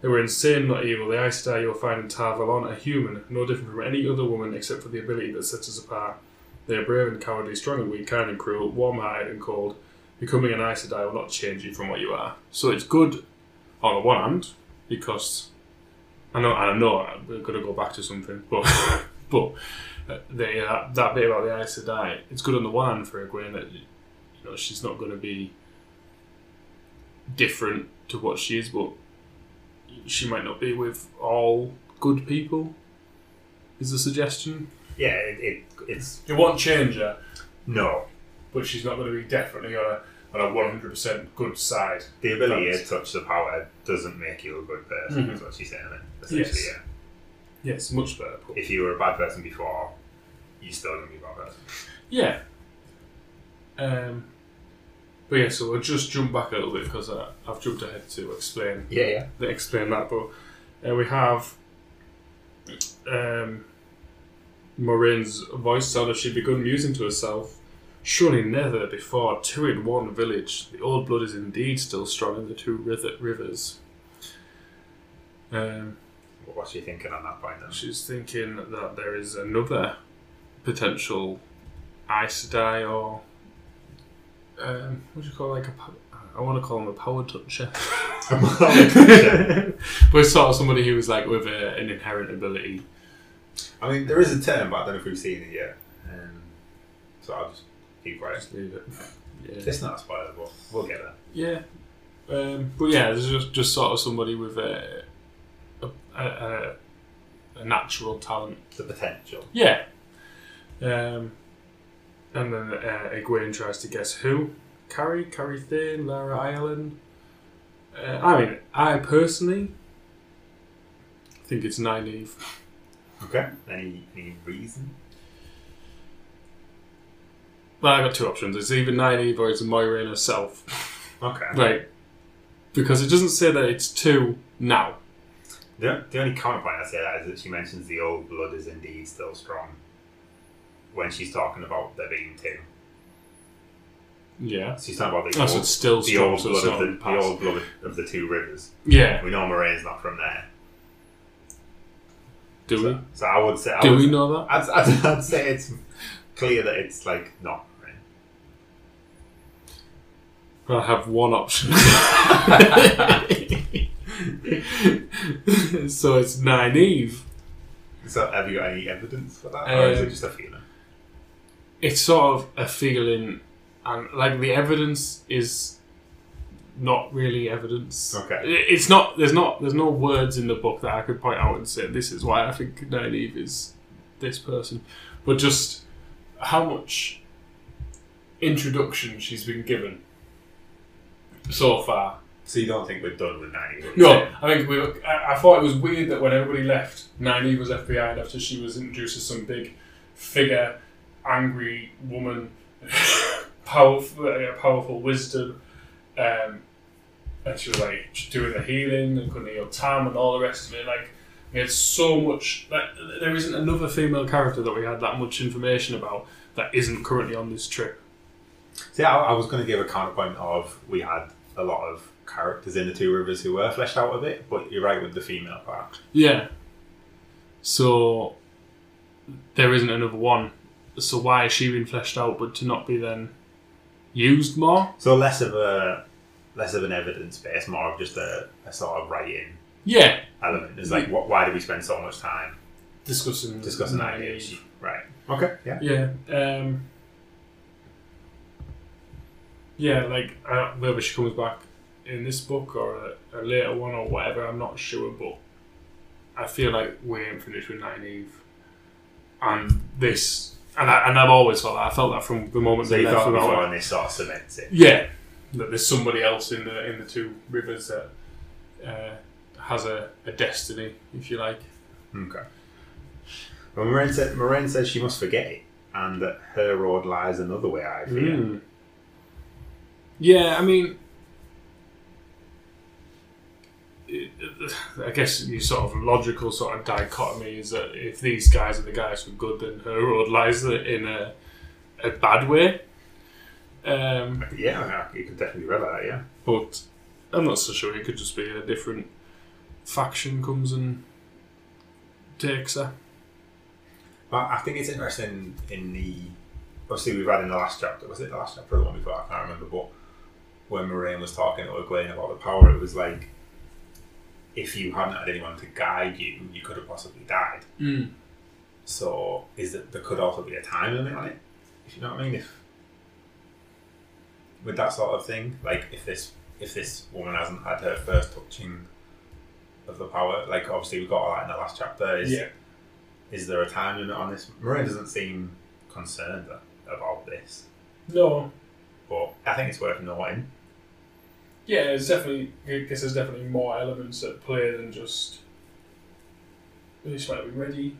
S2: They were insane, not evil. The Aes Sedai you'll find in Tar Valon are human, no different from any other woman except for the ability that sets us apart. They are brave and cowardly, strong and weak, kind and cruel, warm-hearted and cold. Becoming an Aes Sedai will not change you from what you are. So it's good on the one hand because I know I know we're going to go back to something, but but uh, the, uh, that bit about the Aes Sedai, it's good on the one hand for Egwene that you know she's not going to be different to what she is, but she might not be with all good people. Is the suggestion?
S1: Yeah, it, it it's
S2: It won't change her,
S1: no.
S2: But she's not going to be definitely on a on a one hundred percent good side.
S1: The ability to touch the power doesn't make you a good person.
S2: Mhm.
S1: Is what she's saying.
S2: Yes.
S1: yeah.
S2: Yes, much better. Put.
S1: If you were a bad person before, you're still gonna be a bad person.
S2: Yeah. Um, but yeah, so we'll just jump back a little bit because I've jumped ahead to explain
S1: Yeah, yeah.
S2: explain that. But uh, we have um, Moiraine's voice sound as she'd begun musing to herself. Surely never before two in one village. The old blood is indeed still strong in the two river- rivers. Um,
S1: What's she thinking on that point then?
S2: She's thinking that there is another potential Aes Sedai or um, what do you call it, like a pow- I want to call him a power toucher. but it's sort of somebody who was like with a, an inherent ability.
S1: I mean, there is a term, but I don't know if we've seen it yet. Um, so I'll just keep quiet.
S2: Just leave it. Yeah.
S1: It's not a spoiler, but we'll get there.
S2: Yeah. Um, but yeah, there's just, just sort of somebody with a, a, a, a natural talent
S1: The potential.
S2: Yeah. Um, and then uh, Egwene tries to guess who. Carrie, Carrie Thane, Lara Ayellan. Uh, I mean, I personally think it's Nynaeve.
S1: Okay. Any any reason?
S2: Well, I got two options. It's either Nynaeve or it's Moiraine herself.
S1: Okay.
S2: Right. Because it doesn't say that it's two now.
S1: The, the only counterpoint I say that is that she mentions the old blood is indeed still strong when she's talking about there being two.
S2: Yeah.
S1: She's talking about the,
S2: Oh, so
S1: old,
S2: it's still
S1: the
S2: strong,
S1: old
S2: so
S1: blood of the, the old blood of the two rivers.
S2: Yeah.
S1: We know Moiraine's not from there.
S2: Do
S1: so,
S2: we?
S1: So I would say I
S2: Do
S1: would,
S2: we know that?
S1: I'd, I'd, I'd say it's clear that it's like not. Moiraine.
S2: I have one option. so it's Nynaeve.
S1: So have you got any evidence for that, or is
S2: Um,
S1: it just a feeling?
S2: It's sort of a feeling, and like the evidence is not really evidence.
S1: Okay.
S2: It- It's not. There's not. There's no words in the book that I could point out and say this is why I think Nynaeve is this person, but just how much introduction she's been given so far.
S1: So you don't think we're done with Nynaeve?
S2: No, I think we. I, I thought it was weird that when everybody left, Nynaeve was left behind after she was introduced as some big figure, angry woman, powerful, uh, powerful wisdom, um, and she was like doing the healing and couldn't heal Tam and all the rest of it. Like we had so much. Like there isn't another female character that we had that much information about that isn't currently on this trip.
S1: See, I, I was going to give a counterpoint of we had a lot of characters in the two rivers who were fleshed out a bit, but you're right with the female part.
S2: Yeah. So there isn't another one. So why has she been fleshed out, but to not be then used more?
S1: So less of a less of an evidence base, more of just a, a sort of writing
S2: Yeah.
S1: element. It's like, what, why do we spend so much time
S2: Discussing
S1: discussing ideas? Right. Okay. Yeah.
S2: Yeah. Um, yeah, like uh, whether she comes back in this book or a, a later one or whatever, I'm not sure. But I feel like we ain't finished with Nynaeve, and this, and I, and I've always felt that. I felt that from the moment
S1: So
S2: they
S1: you
S2: left
S1: thought
S2: without
S1: before, and this sort of cements it.
S2: Yeah, that there's somebody else in the in the two rivers that uh, has a, a destiny, if you like.
S1: Okay. Well, Moiraine, said, Moiraine says she must forget it, and that her road lies another way. I fear.
S2: Mm. Yeah, I mean, it- I guess your sort of logical sort of dichotomy is that if these guys are the guys who are good, then her road lies in a a bad way. Um,
S1: Yeah, you could definitely read that. Yeah.
S2: but I'm not so sure. It could just be a different faction comes and takes her.
S1: But I think it's interesting in the obviously we've had in the last chapter. Was it the last chapter or the one before? I can't remember. But when Moiraine was talking to Egwene about the power, it was like if you hadn't had anyone to guide you, you could have possibly died.
S2: Mm.
S1: So is that there could also be a time limit on it? If you know what I mean? If with that sort of thing, like if this if this woman hasn't had her first touching of the power, like obviously we got all that in the last chapter. Is
S2: Yeah.
S1: is there a time limit on this? Moiraine doesn't seem concerned about this,
S2: No.
S1: but I think it's worth noting.
S2: Yeah, there's definitely. I guess there's definitely more elements at play than just. This might be ready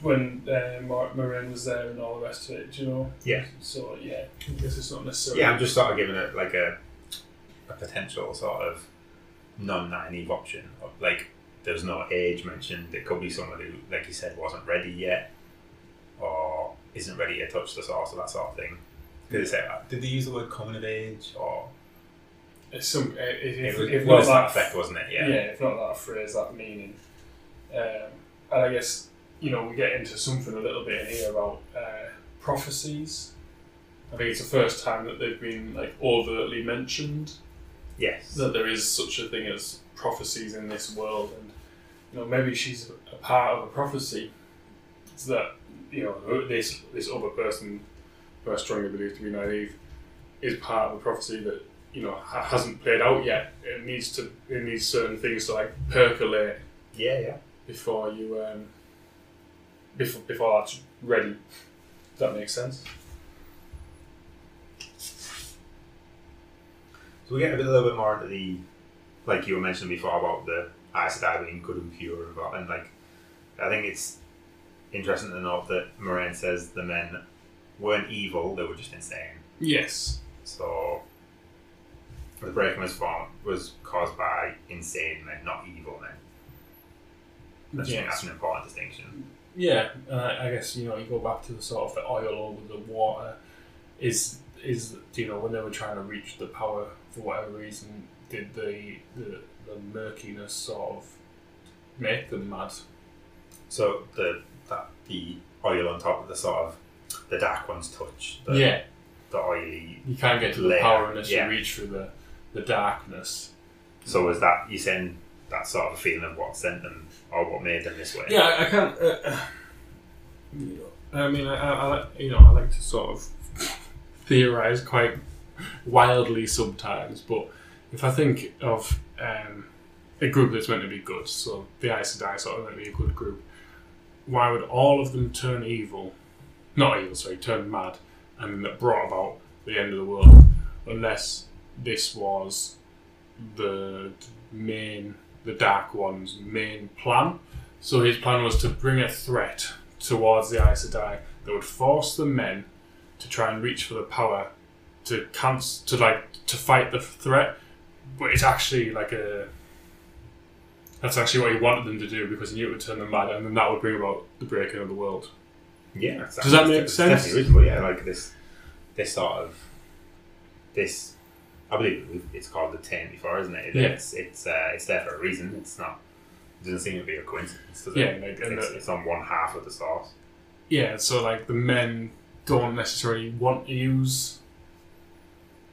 S2: when uh, Mark Moran was there and all the rest of it. Do you know?
S1: Yeah.
S2: So yeah, I guess it's not necessarily.
S1: Yeah, I'm just sort of giving it like a a potential sort of non-Nynaeve option. Like there's no age mentioned. It could be someone who, like you said, wasn't ready yet, or isn't ready to touch the source or that sort of thing. Did they say? That? Did they use the word coming of age or?
S2: It's some. uh, If,
S1: It
S2: if,
S1: was,
S2: if not
S1: that effect, wasn't it?
S2: yeah.
S1: Yeah.
S2: if not that phrase, that meaning. Um, and I guess you know we get into something a little bit in here about uh, prophecies. I think it's the first time that they've been like overtly mentioned.
S1: Yes.
S2: that there is such a thing as prophecies in this world, and you know maybe she's a part of a prophecy it's that you know this this other person who I strongly believe to be Nynaeve is part of a prophecy that you know ha- hasn't played out yet. It needs to it needs certain things to like percolate
S1: Yeah, yeah.
S2: before you um before before that's ready. Does that make sense?
S1: So we get a, bit, a little bit more into the like you were mentioning before about the Aes Sedai being good and pure, and, and like I think it's interesting to note that Moiraine says the men weren't evil; they were just insane.
S2: Yes.
S1: So the breaking was formed was caused by insane men, not evil men. That's, that's an important distinction.
S2: Yeah, and I, guess you know you go back to the sort of the oil over the water. Is is you know when they were trying to reach the power for whatever reason, did the the, the murkiness sort of make them mad?
S1: So the that the oil on top of the sort of the dark ones touch the,
S2: yeah,
S1: the oily.
S2: you can't get to the power unless
S1: yeah.
S2: you reach through the the darkness.
S1: So was that you saying that sort of feeling of what sent them or what made them this way?
S2: Yeah, I, can't. Uh, uh, you know, I mean, I, I, I like- you know, I like to sort of theorize quite wildly sometimes, but if I think of um, a group that's meant to be good, so the Aes Sedai sort of meant to be a good group, why would all of them turn evil? Not evil, sorry, turn mad, and that brought about the end of the world, unless this was the main, the Dark One's main plan. So his plan was to bring a threat towards the Aes Sedai that would force the men to try and reach for the power to cancel, to like to fight the threat. But it's actually like a that's actually what he wanted them to do because he knew it would turn them mad, and then that would bring about the breaking of the world.
S1: Yeah.
S2: Does that make sense?
S1: Definitely reasonable. Yeah, like this, this sort of, this. I believe it's called the ten before, isn't it?
S2: Yeah.
S1: It's it's uh, it's there for a reason. It's not. It doesn't seem to be a coincidence. Does it?
S2: Yeah, like, and
S1: it's,
S2: the-
S1: it's on one half of the source.
S2: Yeah, so like the men don't necessarily want to use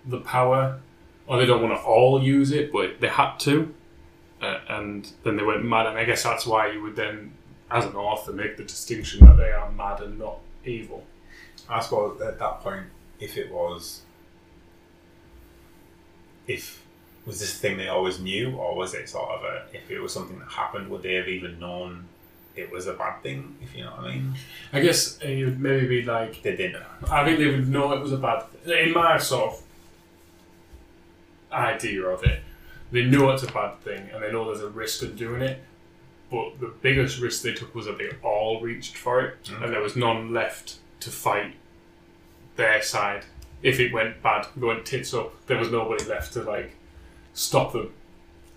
S2: the power, or they don't want to all use it, but they had to, uh, and then they went mad. And I guess that's why you would then, as an author, make the distinction that they are mad and not evil.
S1: I suppose at that point, if it was, if was this thing they always knew, or was it sort of a if it was something that happened, would they have even known it was a bad thing? If you know what I mean,
S2: I guess uh, it would maybe be like
S1: they didn't.
S2: I think they would know it was a bad thing. In my sort of idea of it, they know it's a bad thing and they know there's a risk of doing it. But the biggest risk they took was that they all reached for it
S1: Mm.
S2: and there was none left to fight their side. If it went bad, if it went tits up, there was nobody left to like stop them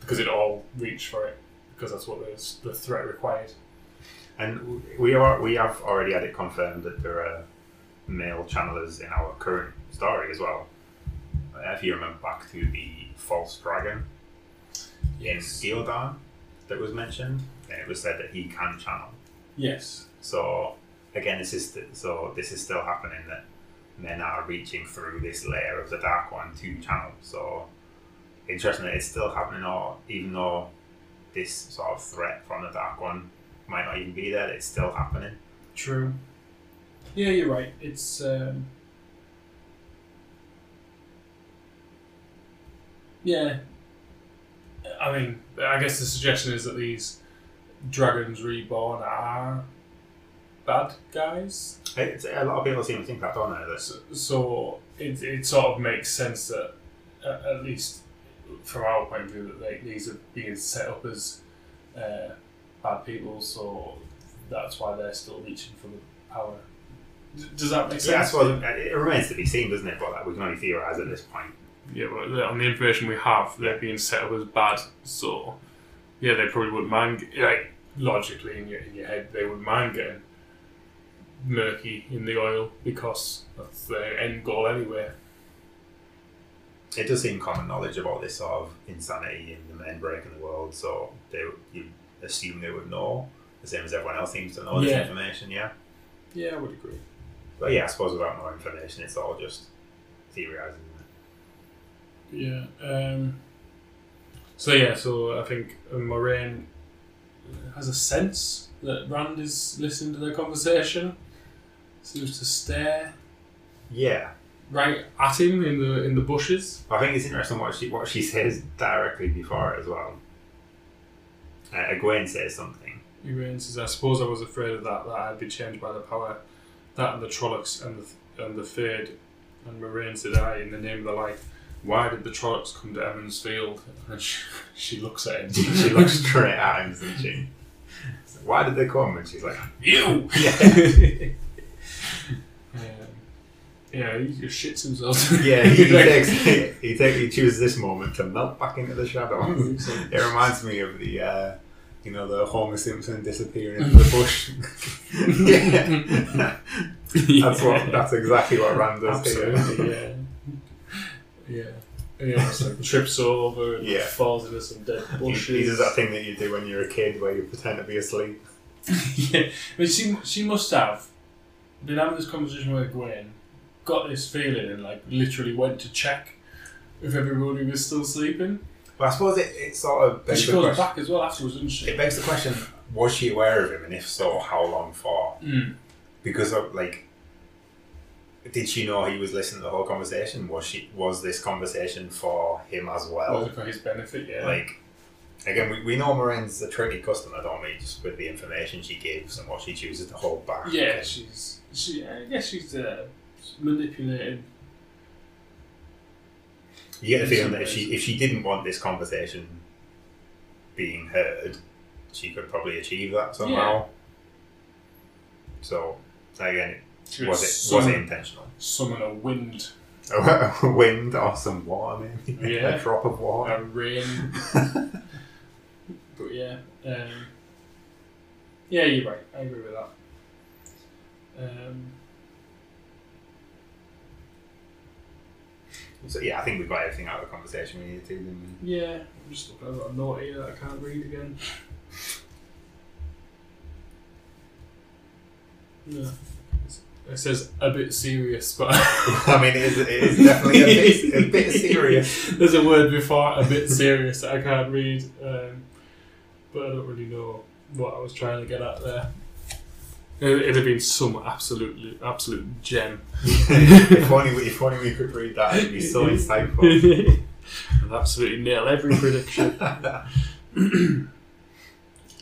S2: because it all reached for it because that's what the, the threat required.
S1: And we are we have already had it confirmed that there are male channelers in our current story as well. Uh, If you remember back to the false dragon in Ghealdan that was mentioned, and it was said that he can channel.
S2: Yes.
S1: So again, this is st- so this is still happening that men are reaching through this layer of the dark one to channel. So interesting that it's still happening, or even though this sort of threat from the dark one might not even be there, it's still happening.
S2: True. Yeah, you're right. It's um, yeah. I mean, I guess the suggestion is that these dragons reborn are bad guys.
S1: It's, a lot of people seem to think that, don't they? That
S2: So, so it, it sort of makes sense that, uh, at least from our point of view, that they, these are being set up as uh, bad people. So that's why they're still reaching for the power. D- does that make sense?
S1: yeah, I suppose it, it remains to be seen, doesn't it? But like, we can only theorise at this point.
S2: Yeah, but the- on the information we have, they're being set up as bad. So, yeah, they probably wouldn't mind. Like logically, in your in your head, they wouldn't mind getting murky in the oil because that's their end goal anyway.
S1: It does seem common knowledge about this sort of insanity and the men breaking the world, so they you assume they would know, the same as everyone else seems to know this information. Yeah.
S2: Yeah, I would agree.
S1: But yeah, I suppose without more information, it's all just theorising.
S2: Yeah. Um, so yeah, so I think Moiraine has a sense that Rand is listening to their conversation. Seems to stare
S1: Yeah,
S2: right at him in the in the bushes.
S1: I think it's interesting what she what she says directly before it as well. Uh, Egwene says something.
S2: Egwene says, "I suppose I was afraid of that. That I'd be changed by the power, that and the Trollocs and the and the Fade." And Moiraine said, "I, in the name of the light, why did the Trollocs come to Emond's Field? And she, she looks at him.
S1: she looks straight at him, doesn't she? Why did they come? And she's like,
S2: You!
S1: yeah,
S2: yeah, he just shits himself.
S1: yeah. He, he takes he take he chooses this moment to melt back into the shadow. It reminds me of the. Uh, you know the Homer Simpson disappearing into the bush. yeah, that's what. That's exactly what Rand does here.
S2: Yeah. Yeah. And he almost like trips over and
S1: Yeah.
S2: falls into some dead
S1: He,
S2: bushes.
S1: he does that thing that you do when you're a kid, where you pretend to be asleep.
S2: yeah, but she she must have been having this conversation with Gwen, got this feeling, and like literally went to check if everybody was still sleeping.
S1: But I suppose it, it sort of begs
S2: she
S1: the
S2: goes
S1: question.
S2: back as well afterwards, doesn't she?
S1: It begs the question: Was she aware of him, and if so, how long for?
S2: Mm.
S1: Because of like, did she know he was listening to the whole conversation? Was she? Was this conversation for him as well?
S2: Well, for his benefit, yeah.
S1: Like, again, we, we know Moiraine,'s a tricky customer, don't we? Just with the information she gives and what she chooses to hold back.
S2: yeah, she's she. I guess she's manipulated.
S1: You get the feeling that if she if she didn't want this conversation being heard, she could probably achieve that somehow. So again,
S2: She
S1: was
S2: would
S1: it was it intentional?
S2: Summon a wind,
S1: A wind or some water, maybe
S2: Yeah.
S1: a drop of water.
S2: a rain. But yeah, um, yeah, you're right. I agree with that. Um,
S1: so yeah, I think we've got everything out of the conversation we needed to, didn't we?
S2: yeah, I'm just looking. I've a note here that I can't read again. Yeah. It says a bit serious, but
S1: I mean, it is, it is definitely a bit, a bit serious.
S2: There's a word before a bit serious that I can't read, um, but I don't really know what I was trying to get at there. It, it'd have been some absolutely absolute gem.
S1: if, only we, if only we could read that, it'd be so insightful.
S2: I'd absolutely nail every prediction.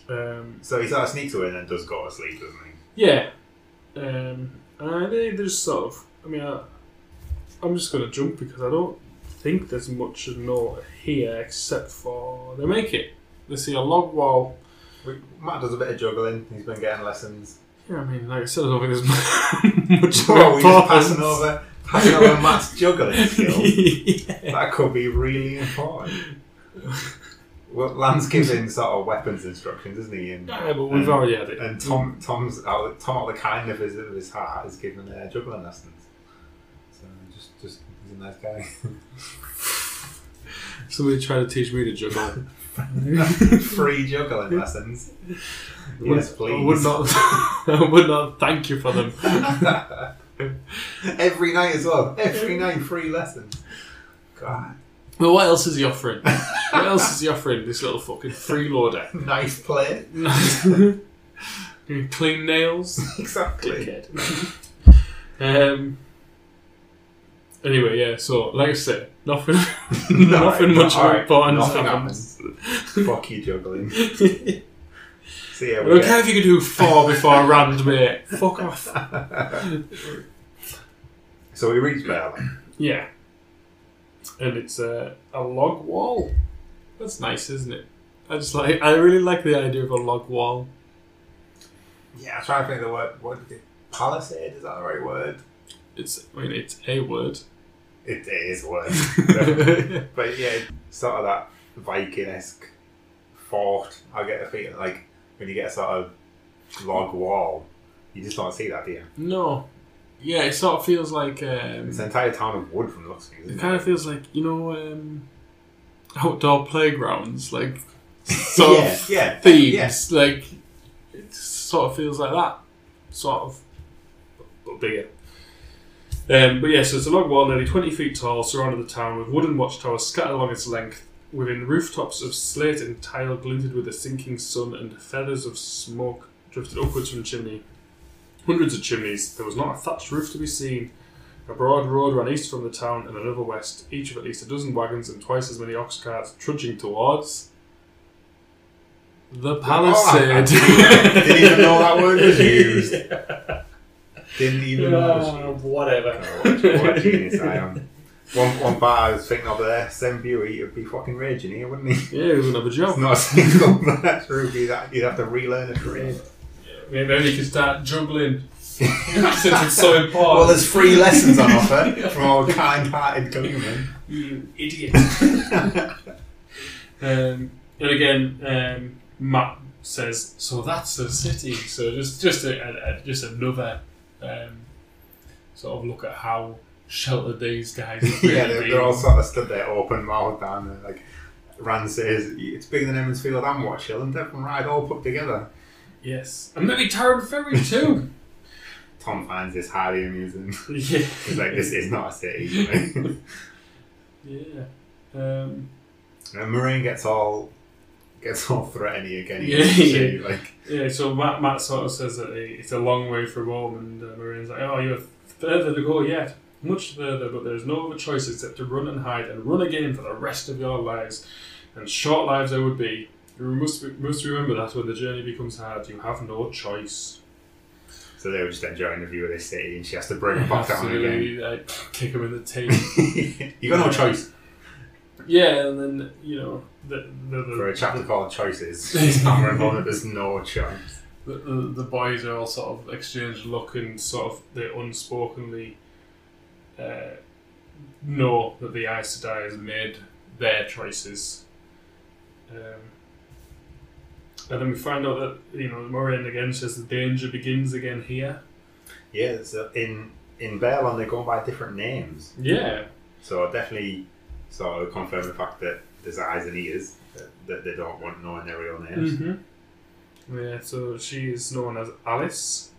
S2: um,
S1: so he sort of sneaks away and then does go to sleep, doesn't he?
S2: yeah, um, and they they just sort of. I mean, I, I'm just going to jump because I don't think there's much to note here except for they make it. They see a log wall.
S1: We, Mat does a bit of juggling. He's been getting lessons.
S2: Yeah, I mean, like I said, I don't think there's much
S1: Well,
S2: more
S1: we're passing over, passing over Mat's juggling skill.
S2: yeah.
S1: That could be really important. Well, Lan's giving sort of weapons instructions, isn't he? And,
S2: Yeah, but we've
S1: and,
S2: already had it.
S1: and Tom, Tom's out, Tom out the kind of his, of his heart is giving uh, juggling lessons. So just, just he's a nice guy.
S2: Somebody tried to teach me to juggle.
S1: Free juggling lessons. Yes, please.
S2: I would not. I would not thank you for them.
S1: Every night as well. Every night, free lessons. God,
S2: Well, what else is he offering? what else is he offering? This little fucking freeloader.
S1: nice play.
S2: Clean nails.
S1: exactly.
S2: Um. Anyway, yeah. So, like I said, nothing, nothing much more important
S1: nothing
S2: happens.
S1: Fuck you, juggling.
S2: I
S1: So yeah, we
S2: don't care if you could do four before Rand, mate. Fuck off.
S1: so we reach Baerlon.
S2: Yeah. And it's a, a log wall. That's nice, isn't it? I just like. I really like the idea of a log wall.
S1: Yeah, I'm trying to think of the word. What it? Palisade? Is that the right word?
S2: It's. I mean, it's a word.
S1: It, it is a word. but yeah, sort of that Viking esque fort. I get a feeling like when you get a sort of log wall, you just don't see that, do you?
S2: no. Yeah, it sort of feels like. Um,
S1: It's an entire town of wood from the looks of it,
S2: it kind of feels like you know, um, outdoor playgrounds, like sort
S1: yeah,
S2: of
S1: yeah,
S2: themes. Like it sort of feels like that, sort of, but bigger. Um, but yeah, so it's a log wall nearly 20 feet tall, surrounded the town with wooden watchtowers scattered along its length, within rooftops of slate and tile glinted with the sinking sun, and feathers of smoke drifted upwards from the chimney. Hundreds of chimneys. There was not a thatched roof to be seen. A broad road ran east from the town and another west, each of at least a dozen wagons and twice as many ox carts trudging towards the
S1: Oh, I- I
S2: palisade.
S1: didn't, didn't even know that word was used. Didn't even know it was
S2: Ah,
S1: used.
S2: whatever.
S1: Oh, what, what genius I am. One, one part I was thinking of there, Sam Buie would be fucking raging here, wouldn't he?
S2: Yeah, he wouldn't have a job.
S1: It's not a single match Ruby that you'd have to relearn a trade.
S2: Yeah, maybe he could start juggling. Since it's so important.
S1: Well, there's free lessons on offer from our kind-hearted government.
S2: You idiot. um, and again, um, Mat says, "So that's the city." So just just a, a, a- just another um, sort of look at how sheltered these guys.
S1: Yeah, they're, they're all sort of stood there, open mouthed down there. Like Rand says, it's bigger than Emond's Field and Watch Hill and Deven Ride all put together.
S2: Yes, and maybe Taren Ferry too.
S1: Tom finds this highly amusing.
S2: yeah,
S1: He's like, this is not a city. and
S2: yeah. Um,
S1: Moiraine gets all gets all threatening again.
S2: Yeah,
S1: She,
S2: yeah.
S1: Like,
S2: Yeah, so Mat, Mat sort of says that it's a long way from home, and uh, Moiraine's like, "Oh, you have further to go yet, much further, but there's no other choice except to run and hide and run again for the rest of your lives, and short lives they would be. You must must remember that when the journey becomes hard, you have no choice.
S1: so they were just enjoying the view of this city, and she has to bring him back down again.
S2: Absolutely, kick him in the teeth.
S1: you got no choice
S2: yeah, and then you know the the, the,
S1: for a chapter called Choices. It's not that there's no choice.
S2: the, the, the boys are all sort of exchanged look and sort of they unspokenly uh, know that the Aes Sedai has made their choices. Um, and then we find out that you know Moiraine again says the danger begins again here.
S1: Yeah, so in in Baerlon they're going by different names.
S2: Yeah,
S1: So definitely sort of confirm the fact that there's eyes and ears that, that they don't want knowing their real names.
S2: mm-hmm. yeah. So she is known as Alys,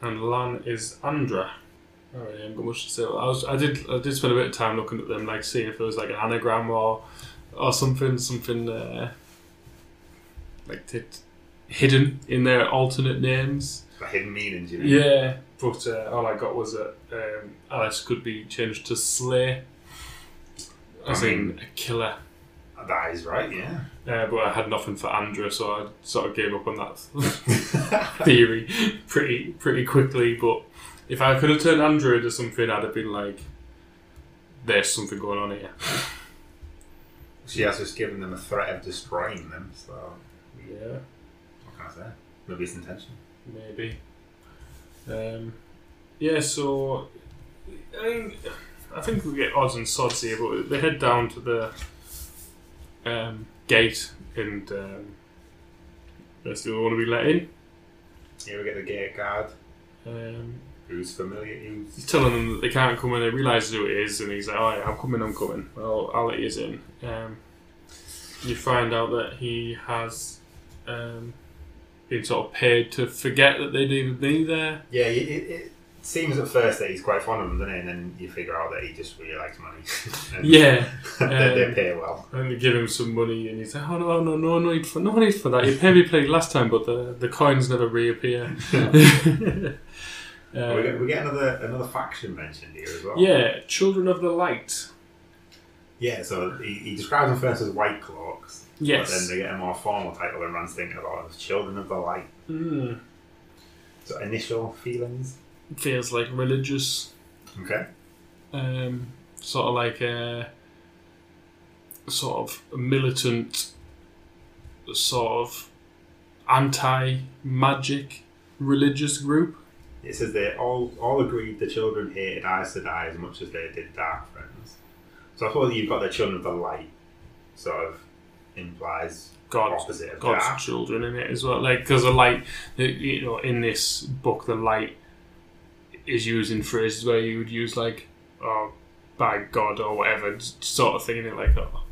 S2: and Lan is Andra. I really haven't got much to say. I was, I did, I did spend a bit of time looking at them, like seeing if there was like an anagram or, or something, something uh, like t- hidden in their alternate names.
S1: The hidden meanings, you know.
S2: Yeah, but uh, all I got was that um, Alys could be changed to Slay, as
S1: I
S2: in
S1: mean-
S2: a killer.
S1: That is right, yeah.
S2: Uh, but I had nothing for Andra, so I sort of gave up on that theory pretty pretty quickly. But if I could have turned Andra or something, I'd have been like, "There's something going on here."
S1: she has just given them a threat of destroying them, so
S2: Yeah,
S1: what can I say? Maybe it's intentional.
S2: maybe. Um, yeah, so I mean, I think we get odds and sods here, but they head down to the um, gate and um, they still want to be let in.
S1: Here we get the gate guard,
S2: Um,
S1: who's familiar, who's
S2: he's telling them that they can't come in. They realise who it is, and he's like, "Oh, yeah, I'm coming, I'm coming." Well, I'll let you in. Um, you find out that he has um, been sort of paid to forget that they'd even been there.
S1: Yeah, it, it, it seems at first that he's quite fond of them, doesn't he? And then you figure out that he just really likes money.
S2: Yeah,
S1: they, they
S2: um,
S1: pay well.
S2: and they give him some money, and he's like, "Oh no, no, no need for no need for that. You paid me paid last time, but the the coins never reappear."
S1: we,
S2: Um,
S1: get, we get another another faction mentioned here as well.
S2: yeah, Children of the Light.
S1: Yeah, so he, he describes them first as white cloaks.
S2: Yes.
S1: But then they get a more formal title and Rand's thinking about as Children of the Light.
S2: Mm.
S1: So initial feelings.
S2: Feels like religious.
S1: Okay.
S2: um, sort of like a sort of militant, sort of anti-magic religious group.
S1: It says they all all agreed the children hated Aes Sedai as much as they did Dark Friends. So I thought you've got the Children of the Light, sort of implies
S2: God's
S1: opposite of
S2: God's
S1: Dark.
S2: children in it as well. Like because the light, you know, in this book, the light is used in phrases where you would use like, "oh, by God" or whatever sort of thing in it, like, "oh,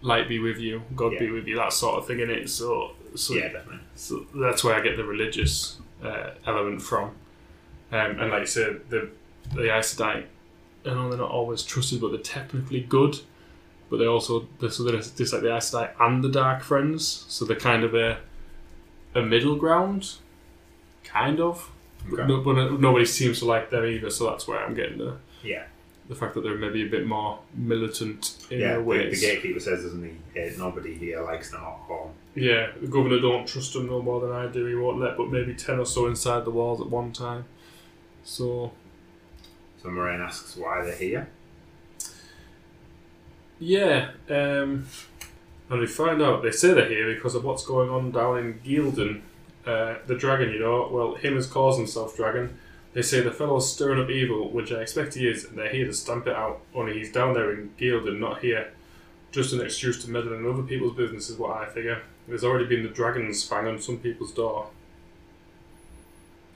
S2: light be with you, God be with you," that sort of thing in it. So, so
S1: Yeah, definitely.
S2: So that's where I get the religious uh, element from. Um, and like you said, the the Aes Sedai, I know they're not always trusted, but they're technically good. But they also they're, so they're just like the Aes Sedai and the Dark Friends, so they're kind of a a middle ground, kind of. But,
S1: Okay.
S2: no, but no- nobody seems to like them either, so that's where I'm getting the
S1: Yeah.
S2: the fact that they're maybe a bit more militant in
S1: Yeah,
S2: their
S1: the,
S2: ways.
S1: the gatekeeper says, doesn't he? nobody here likes them at.
S2: Yeah, the governor don't trust him no more than I do. He won't let but maybe ten or so inside the walls at one time. So
S1: So Moraine asks why they're here.
S2: Yeah, um, and we find out they say they're here because of what's going on down in Ghealdan. Uh, the dragon, you know, well, him has caused himself dragon. They say the fellow's stirring up evil, which I expect he is, and they're here to stamp it out. Only he's down there in Ghealdan, not here. Just an excuse to meddle in other people's business, is what I figure. There's already been the dragon's fang on some people's door.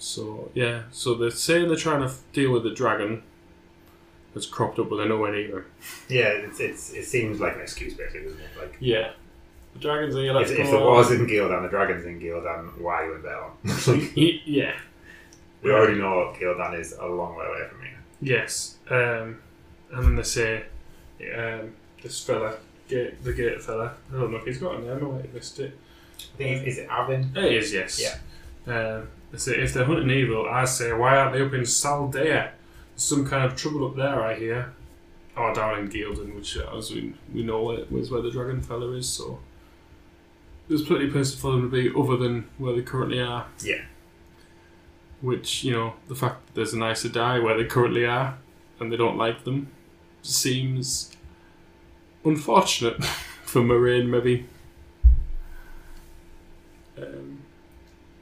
S2: So yeah, so they're saying they're trying to deal with the dragon that's cropped up, but they're nowhere near.
S1: Yeah, it's, it's it seems like an excuse basically, doesn't it? Like
S2: Yeah, the dragon's here. Let's
S1: if,
S2: go
S1: if it was in Ghealdan, the dragon's in Ghealdan, why are you in Bell?
S2: He- yeah.
S1: we already know Ghealdan is a long way away from here.
S2: Yes. Um, and then they say um, this fella, gate, the gate fella. I don't know if he's got a name. I might have missed it.
S1: I think is it Avin?
S2: It is yes.
S1: Yeah.
S2: Um, they say if they're hunting evil, I say why aren't they up in Saldaea? There's some kind of trouble up there, I hear. Or down in Ghealdan, which uh, as we we know it was where the dragon fella is. So there's plenty of places for them to be other than where they currently are.
S1: Yeah.
S2: Which you know the fact that there's an Aes Sedai where they currently are, and they don't like them, seems unfortunate for Moiraine maybe. Um,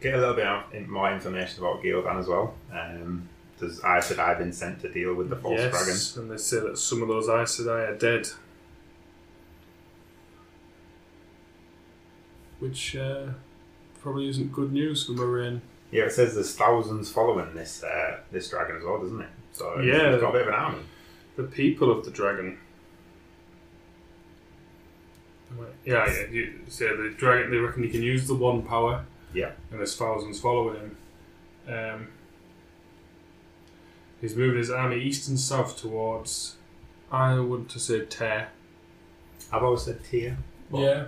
S1: Get a little bit of in- more information about Ghealdan as well. Um, does I said I've been sent to deal with the false dragon?
S2: yes, and they say that some of those Aes Sedai are dead. Which uh, probably isn't good news for Moiraine.
S1: Yeah, it says there's thousands following this uh, this dragon as well, doesn't it? So
S2: Yeah.
S1: it's got a bit of an army.
S2: The people of the dragon. Yeah, yeah. You, so the dragon, they reckon you can use the one power.
S1: Yeah.
S2: And there's thousands following him. Um, he's moving his army east and south towards. I want to say Tear.
S1: I've always said but
S2: Yeah.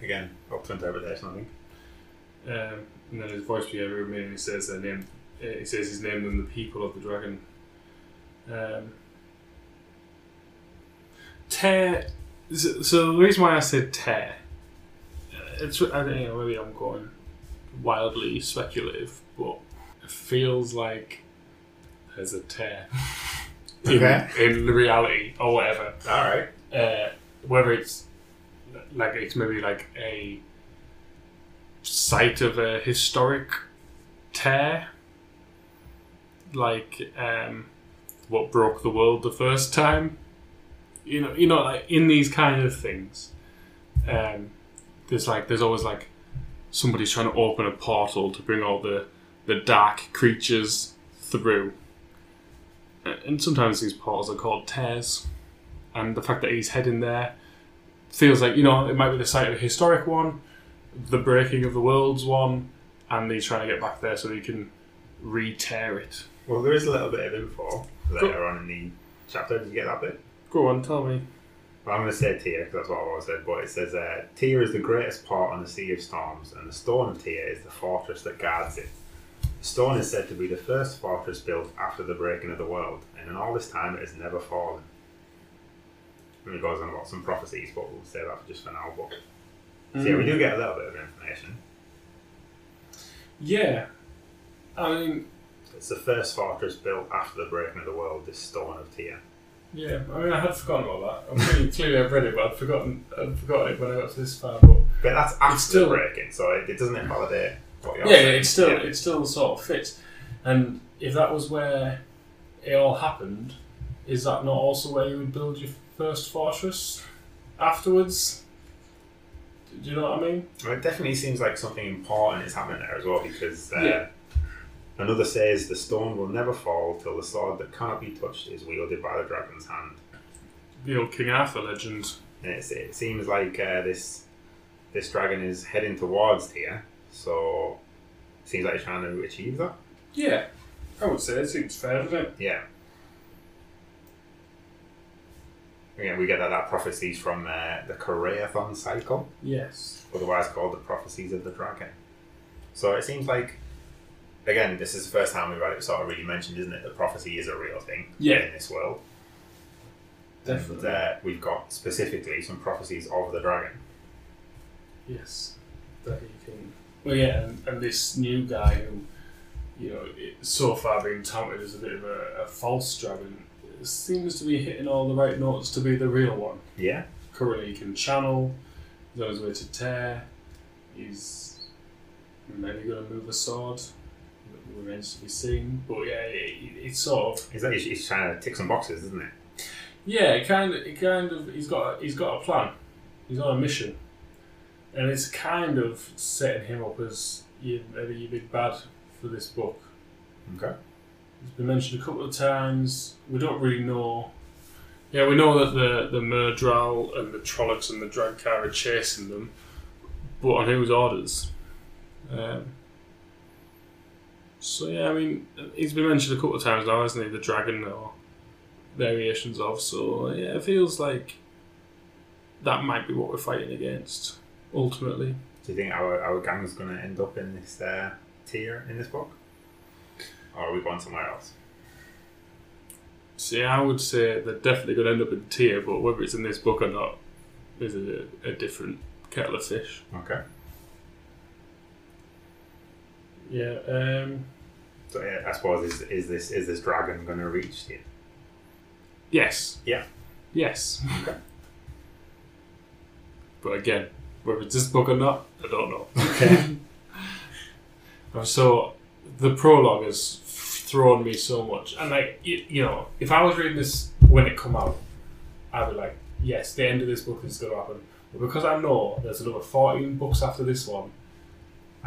S1: Again, up to interpretation, I think.
S2: Um, and then his voice behavior immediately says their name. Uh, he says his name and the people of the dragon. Um, tear. So, the reason why I said tear, it's I don't know maybe I'm going wildly speculative, but it feels like there's a tear in, in the reality or whatever
S1: All right.
S2: uh, whether it's like it's maybe like a site of a historic tear, like um, what broke the world the first time. You know, you know, like in these kind of things, um, there's like there's always like somebody's trying to open a portal to bring all the the dark creatures through, and sometimes these portals are called tears and the fact that he's heading there feels like you know it might be the site of a historic one, the breaking of the worlds one, and he's trying to get back there so he can re-tear it.
S1: Well, there is a little bit of info later on in the chapter. Did you get that bit?
S2: Go on, tell me.
S1: Well, I'm going to say Tyr because that's what I've always said. But it says uh, Tyr is the greatest port on the Sea of Storms, and the Stone of Tyr is the fortress that guards it. The stone is said to be the first fortress built after the breaking of the world, and in all this time it has never fallen. And it goes on about some prophecies, but we'll save that for just for now. But so yeah, we do get a little bit of information.
S2: Yeah, I mean,
S1: It's the first fortress built after the breaking of the world. This Stone of Tyr.
S2: Yeah. I mean, I had forgotten about that. I'm pretty clearly I've read it, but I'd forgotten. I'd forgotten it when I got to this far. But
S1: But that's after
S2: still-
S1: breaking, so it, it doesn't invalidate what you're
S2: yeah, yeah, it still
S1: Yeah.
S2: it still sort of fits. And if that was where it all happened, is that not also where you would build your first fortress afterwards? Do you know what I mean?
S1: Well, it definitely seems like something important is happening there as well because uh,
S2: Yeah.
S1: Another says the stone will never fall till the sword that cannot be touched is wielded by the dragon's hand.
S2: The old King Arthur legend.
S1: And it's, it seems like uh, this this dragon is heading towards here, so it seems like he's trying to achieve that.
S2: Yeah, I would say it seems fair, doesn't it?
S1: Yeah. Again, we get that, that prophecies from uh, the Karaethon cycle.
S2: Yes.
S1: otherwise called the prophecies of the dragon. So it seems like, again, this is the first time we've had it sort of really mentioned, isn't it? That prophecy is a real thing
S2: Yeah.
S1: in this world.
S2: Definitely.
S1: And, uh, we've got specifically some prophecies of the dragon.
S2: Yes. That he can. Well, yeah, and, and this new guy who, you know, so far being touted as a bit of a, a false dragon, seems to be hitting all the right notes to be the real one.
S1: Yeah.
S2: Currently, he can channel. He's on his way to tear. He's maybe going to move a sword. It remains to be seen. But yeah, it, it's sort of
S1: He's, he's, he's trying to tick some boxes, isn't it?
S2: yeah, it kind of, it kind of. He's got, a, he's got a plan. He's on a mission, and it's kind of setting him up as you, maybe your big bad for this book.
S1: Okay.
S2: It's been mentioned a couple of times. We don't really know. Yeah, we know that the the Myrddraal and the Trollocs and the Draghkar are chasing them, but on whose orders? Um, so yeah, I mean, he's been mentioned a couple of times now, hasn't he? The dragon or variations of. So yeah, it feels like that might be what we're fighting against ultimately.
S1: Do you think our, our gang's going to end up in this uh, Tear in this book? Or are we going somewhere else?
S2: See, I would say they're definitely going to end up in Tear, but whether it's in this book or not is a, a different kettle of fish.
S1: Okay.
S2: Yeah. Um,
S1: So yeah, I suppose is, is this is this dragon going to reach Tear?
S2: yes.
S1: Yeah.
S2: Yes.
S1: Okay.
S2: But again, whether it's this book or not, I don't know.
S1: Okay.
S2: So the prologue has thrown me so much, and like you, you know, if I was reading this when it come out, I'd be like, yes, the end of this book is going to happen. But because I know there's another fourteen books after this one,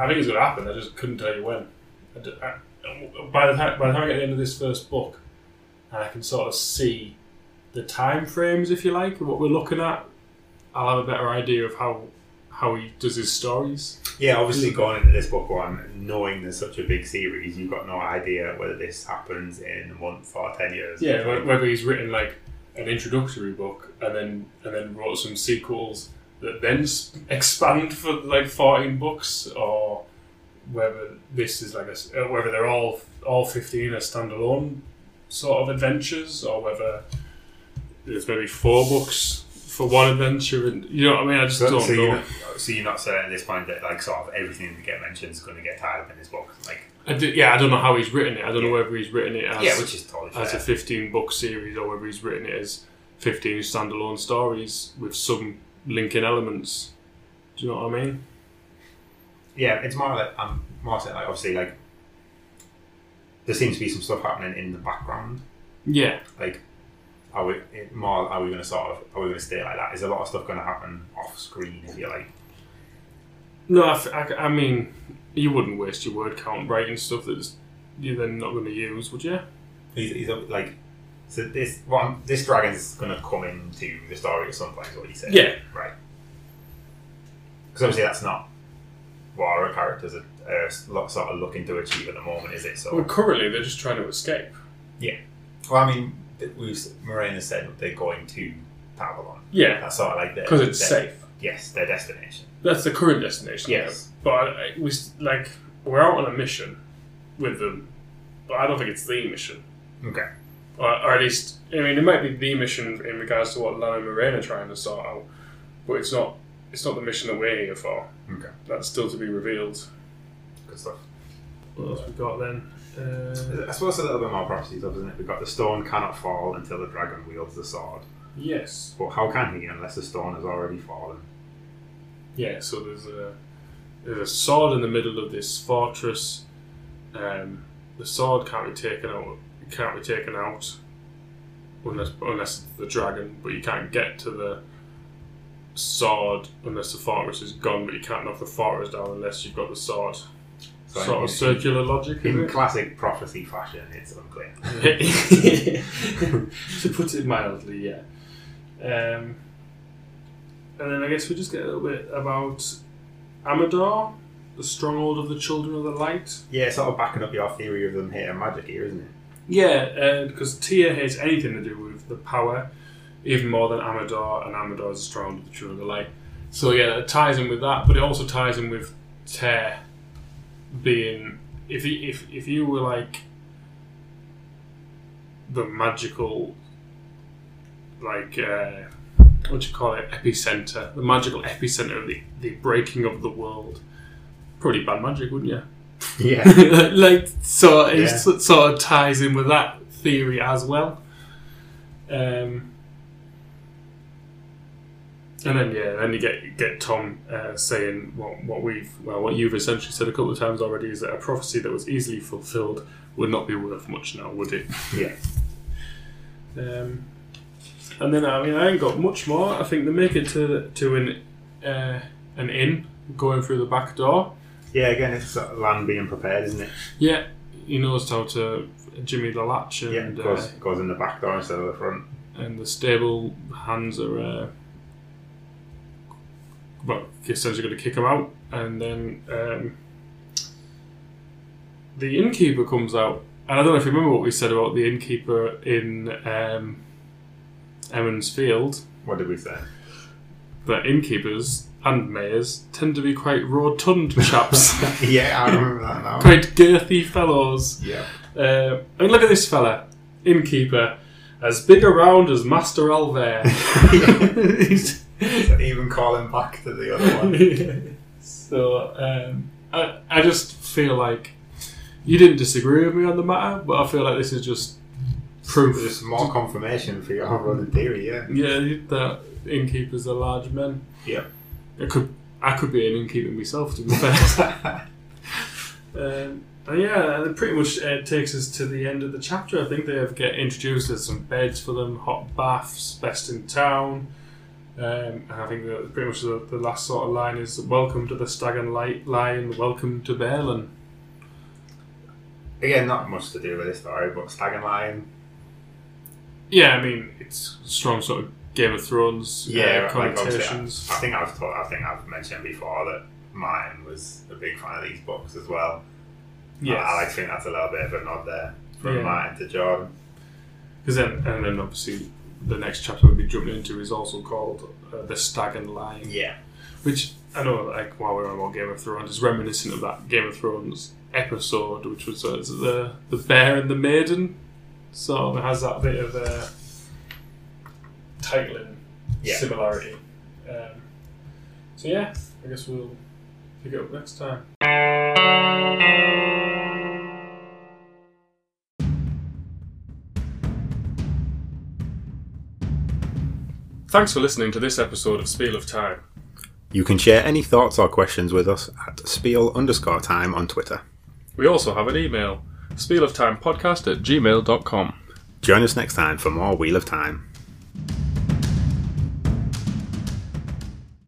S2: I think it's going to happen. I just couldn't tell you when. I I- by the time by the time I get to the end of this first book, and I can sort of see the time frames, if you like, of what we're looking at, I'll have a better idea of how how he does his stories.
S1: Yeah, obviously going into this book one, knowing there's such a big series, you've got no idea whether this happens in a month or ten years.
S2: Yeah, wh- whether he's written like an introductory book and then and then wrote some sequels that then expand for like fourteen books, or whether this is like a uh, whether they're all all fifteen are standalone sort of adventures, or whether there's maybe four books for one adventure, and you know what I mean. I just
S1: So,
S2: don't
S1: so
S2: know.
S1: you're not, so you're not saying at this point that like sort of everything that get mentioned is going to get tied up in this book, like
S2: I do, yeah, I don't know how he's written it. I don't know whether he's written it as
S1: yeah, which is totally fair.
S2: as a 15 book series or whether he's written it as 15 standalone stories with some linking elements. Do you know what I mean?
S1: Yeah, it's more like I'm um, more saying like obviously like there seems to be some stuff happening in the background.
S2: Yeah.
S1: Like, are we it- more? Are we going to sort of? Are we going to stay like that? Is a lot of stuff going to happen off screen? If you like,
S2: No, I mean, you wouldn't waste your word count writing stuff that's you're then not going to use, would you?
S1: he's, he's like. So this one, this dragon's going to come into the story at some point. Is what he said.
S2: Yeah.
S1: Right. Because obviously that's not what our characters are, are sort of looking to achieve at the moment, is it? So.
S2: Well, currently they're just trying to escape. Yeah.
S1: Well, I mean, we've Moiraine said they're going to Tar Valon.
S2: Yeah,
S1: That's sort of like their
S2: because it's
S1: their-
S2: safe.
S1: Yes, their destination.
S2: That's the current destination.
S1: Yes.
S2: But I, we like we're out on a mission with them, but I don't think it's the mission.
S1: Okay.
S2: or, or at least I mean it might be the mission in regards to what Lana and Moiraine are trying to sort out, but it's not it's not the mission that we're here for.
S1: Okay.
S2: That's still to be revealed.
S1: Good stuff.
S2: What else we got then? Uh,
S1: I suppose a little bit more prophecies, though, isn't it? We've got the stone cannot fall until the dragon wields the sword.
S2: yes.
S1: But how can he unless the stone has already fallen?
S2: Yeah. So there's a there's a sword in the middle of this fortress. Um, the sword can't be taken out. Can't be taken out unless unless it's the dragon. But you can't get to the sword unless the fortress is gone. But you can't knock the fortress down unless you've got the sword.
S1: So
S2: sort
S1: in,
S2: of circular logic.
S1: in classic prophecy fashion, it's unclear.
S2: to put it mildly, yeah. Um, and then I guess we just get a little bit about Amador, the stronghold of the Children of the Light.
S1: Yeah, sort of backing up your theory of them hating magic here, isn't it?
S2: Yeah, because Tear hates anything to do with the power, even more than Amador, and Amador is stronghold of the Children of the Light. So yeah, it ties in with that, but it also ties in with Tear being if he, if if you were like the magical like uh, what do you call it epicenter the magical epicenter of the, the breaking of the world pretty bad magic wouldn't you
S1: Yeah.
S2: like so it
S1: Yeah.
S2: sort of ties in with that theory as well Um, and then yeah, then you get get Tom uh, saying what what we've well what you've essentially said a couple of times already is that a prophecy that was easily fulfilled would not be worth much now, would it?
S1: Yeah.
S2: Um, and then I mean I ain't got much more. I think they make it to to an uh, an inn going through the back door.
S1: Yeah, again, it's sort of Lan being prepared, isn't it?
S2: Yeah, he knows how to jimmy the latch and
S1: Yeah, goes,
S2: uh,
S1: goes in the back door instead of the front.
S2: and the stable hands are well essentially going to kick him out and then um, the innkeeper comes out and I don't know if you remember what we said about the innkeeper in um, Emond's Field
S1: What did we say?
S2: that innkeepers and mayors tend to be quite rotund chaps
S1: yeah, I remember that now.
S2: quite girthy fellows
S1: Yeah.
S2: uh, I mean look at this fella innkeeper as big around as Master al'Vere He's-
S1: So even calling back to the other one.
S2: so um, I, I just feel like you didn't disagree with me on the matter, but I feel like this is just proof.
S1: Just more confirmation for your running theory, yeah.
S2: Yeah, that innkeepers are large men.
S1: Yeah.
S2: I could I could be an innkeeper myself, to be fair. um, and yeah, it pretty much uh, takes us to the end of the chapter. I think they have get introduced. There's some beds for them, hot baths, best in town. Um, and I think that pretty much the, the last sort of line is "Welcome to the Stag and Light Lion, welcome to Baerlon."
S1: Again, not much to do with this story, but Stag and Lion.
S2: Yeah, I mean it's strong sort of Game of Thrones uh,
S1: Yeah, like obviously,
S2: connotations.
S1: I think I've taught, I think I've mentioned before that Martin was a big fan of these books as well.
S2: Yeah,
S1: I, I like to think that's a little bit of a nod there from
S2: Yeah.
S1: Martin to Jordan.
S2: Because then, and then obviously, the next chapter we'll be jumping into is also called uh, "The Stag and Lion,"
S1: Yeah.
S2: which I know, like while we're on about Game of Thrones, is reminiscent of that Game of Thrones episode, which was uh, the the Bear and the Maiden. So it has that bit of uh, titling
S1: Yeah.
S2: similarity. Um, so yeah, I guess we'll pick it up next time. Thanks for listening to this episode of Spiel of Time.
S1: You can share any thoughts or questions with us at spiel underscore time on Twitter.
S2: We also have an email, spieloftimepodcast at gmail.com.
S1: Join us next time for more Wheel of Time.